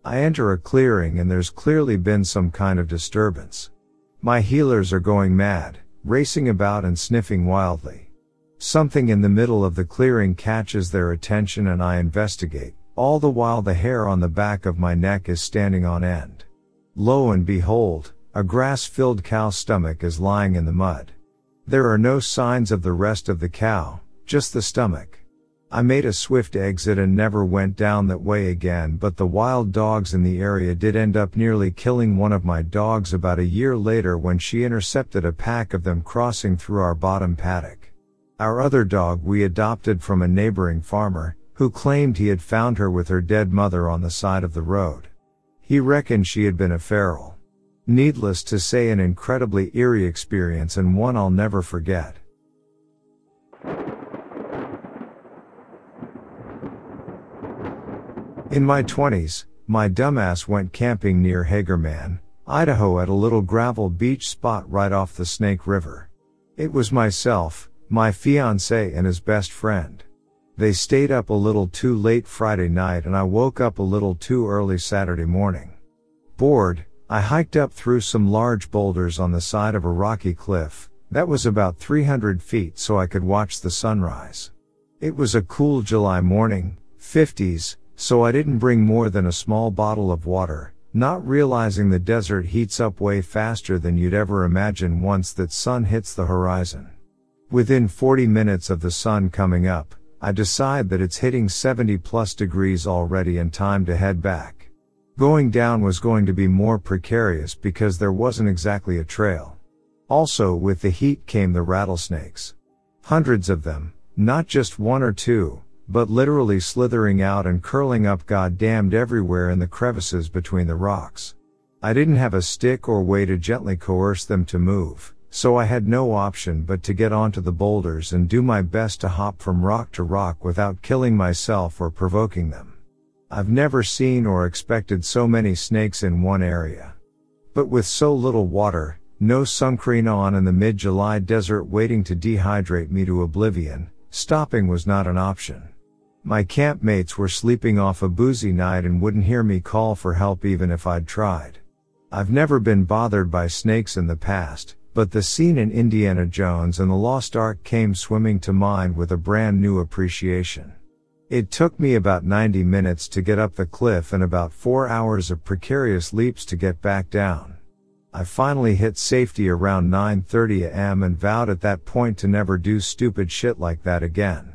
I enter a clearing and there's clearly been some kind of disturbance. My heelers are going mad, racing about and sniffing wildly. Something in the middle of the clearing catches their attention and I investigate, all the while the hair on the back of my neck is standing on end. Lo and behold, a grass filled cow stomach is lying in the mud. There are no signs of the rest of the cow, just the stomach. I made a swift exit and never went down that way again, but the wild dogs in the area did end up nearly killing one of my dogs about a year later when she intercepted a pack of them crossing through our bottom paddock. Our other dog we adopted from a neighboring farmer, who claimed he had found her with her dead mother on the side of the road. He reckoned she had been a feral. Needless to say an incredibly eerie experience and one I'll never forget. In my 20s, my dumbass went camping near Hagerman, Idaho at a little gravel beach spot right off the Snake River. It was myself, my fiance and his best friend. They stayed up a little too late Friday night and I woke up a little too early Saturday morning. Bored, I hiked up through some large boulders on the side of a rocky cliff, that was about 300 feet so I could watch the sunrise. It was a cool July morning, 50s, so I didn't bring more than a small bottle of water, not realizing the desert heats up way faster than you'd ever imagine once that sun hits the horizon. Within 40 minutes of the sun coming up, I decide that it's hitting 70 plus degrees already and time to head back. Going down was going to be more precarious because there wasn't exactly a trail. Also with the heat came the rattlesnakes. Hundreds of them, not just one or two, but literally slithering out and curling up goddamned everywhere in the crevices between the rocks. I didn't have a stick or way to gently coerce them to move, so I had no option but to get onto the boulders and do my best to hop from rock to rock without killing myself or provoking them. I've never seen or expected so many snakes in one area. But with so little water, no suncreen on in the mid-July desert waiting to dehydrate me to oblivion, stopping was not an option. My campmates were sleeping off a boozy night and wouldn't hear me call for help even if I'd tried. I've never been bothered by snakes in the past, but the scene in Indiana Jones and the Lost Ark came swimming to mind with a brand new appreciation. It took me about 90 minutes to get up the cliff and about 4 hours of precarious leaps to get back down. I finally hit safety around 9:30 am and vowed at that point to never do stupid shit like that again.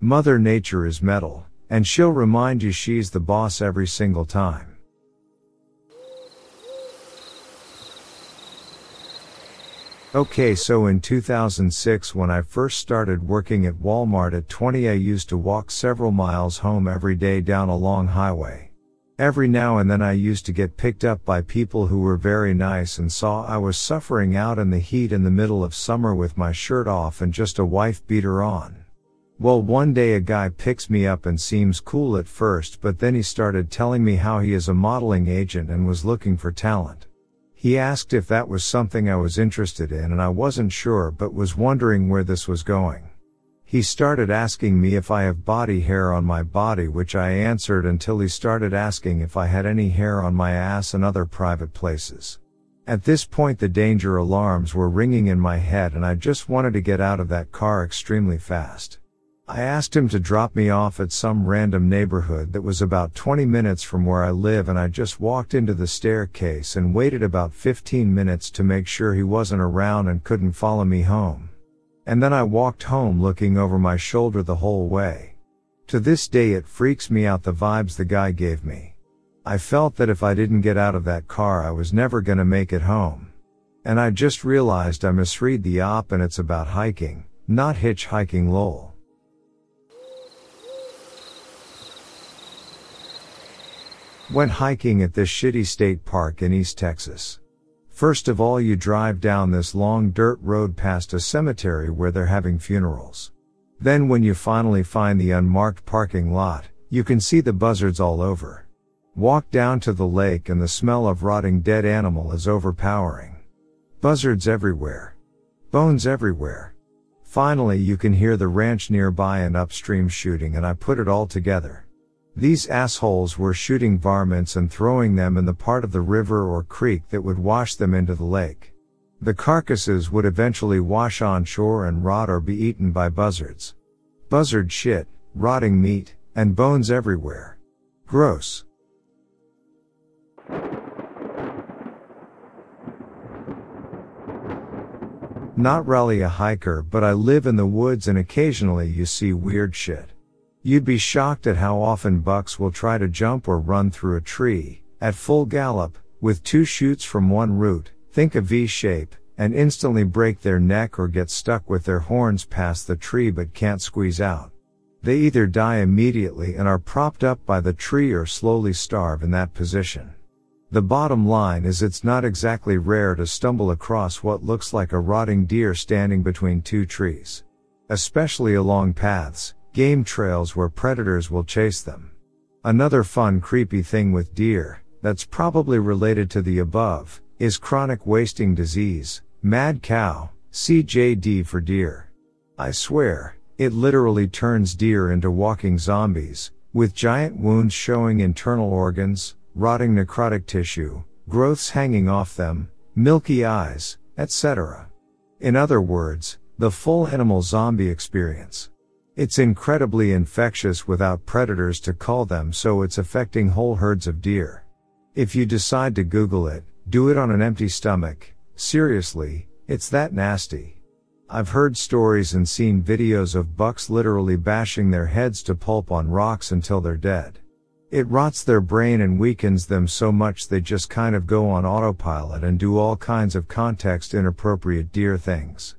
Mother Nature is metal, and she'll remind you she's the boss every single time. Okay, so in 2006 when I first started working at Walmart at 20 I used to walk several miles home every day down a long highway. Every now and then I used to get picked up by people who were very nice and saw I was suffering out in the heat in the middle of summer with my shirt off and just a wife beater on. Well, one day a guy picks me up and seems cool at first, but then he started telling me how he is a modeling agent and was looking for talent. He asked if that was something I was interested in and I wasn't sure but was wondering where this was going. He started asking me if I have body hair on my body which I answered until he started asking if I had any hair on my ass and other private places. At this point the danger alarms were ringing in my head and I just wanted to get out of that car extremely fast. I asked him to drop me off at some random neighborhood that was about 20 minutes from where I live and I just walked into the staircase and waited about 15 minutes to make sure he wasn't around and couldn't follow me home. And then I walked home looking over my shoulder the whole way. To this day it freaks me out the vibes the guy gave me. I felt that if I didn't get out of that car I was never gonna make it home. And I just realized I misread the op and it's about hiking, not hitchhiking lol. Went hiking at this shitty state park in East Texas. First of all, you drive down this long dirt road past a cemetery where they're having funerals. Then when you finally find the unmarked parking lot, you can see the buzzards all over. Walk down to the lake and the smell of rotting dead animal is overpowering. Buzzards everywhere. Bones everywhere. Finally you can hear the ranch nearby and upstream shooting and I put it all together. These assholes were shooting varmints and throwing them in the part of the river or creek that would wash them into the lake. The carcasses would eventually wash on shore and rot or be eaten by buzzards. Buzzard shit, rotting meat, and bones everywhere. Gross. Not really a hiker, but I live in the woods and occasionally you see weird shit. You'd be shocked at how often bucks will try to jump or run through a tree, at full gallop, with two shoots from one root, think a V shape, and instantly break their neck or get stuck with their horns past the tree but can't squeeze out. They either die immediately and are propped up by the tree or slowly starve in that position. The bottom line is it's not exactly rare to stumble across what looks like a rotting deer standing between two trees. Especially along paths, game trails where predators will chase them. Another fun creepy thing with deer, that's probably related to the above, is chronic wasting disease, mad cow, CJD for deer. I swear, it literally turns deer into walking zombies, with giant wounds showing internal organs, rotting necrotic tissue, growths hanging off them, milky eyes, etc. In other words, the full animal zombie experience. It's incredibly infectious without predators to call them so it's affecting whole herds of deer. If you decide to Google it, do it on an empty stomach. Seriously, it's that nasty. I've heard stories and seen videos of bucks literally bashing their heads to pulp on rocks until they're dead. It rots their brain and weakens them so much they just kind of go on autopilot and do all kinds of context inappropriate deer things.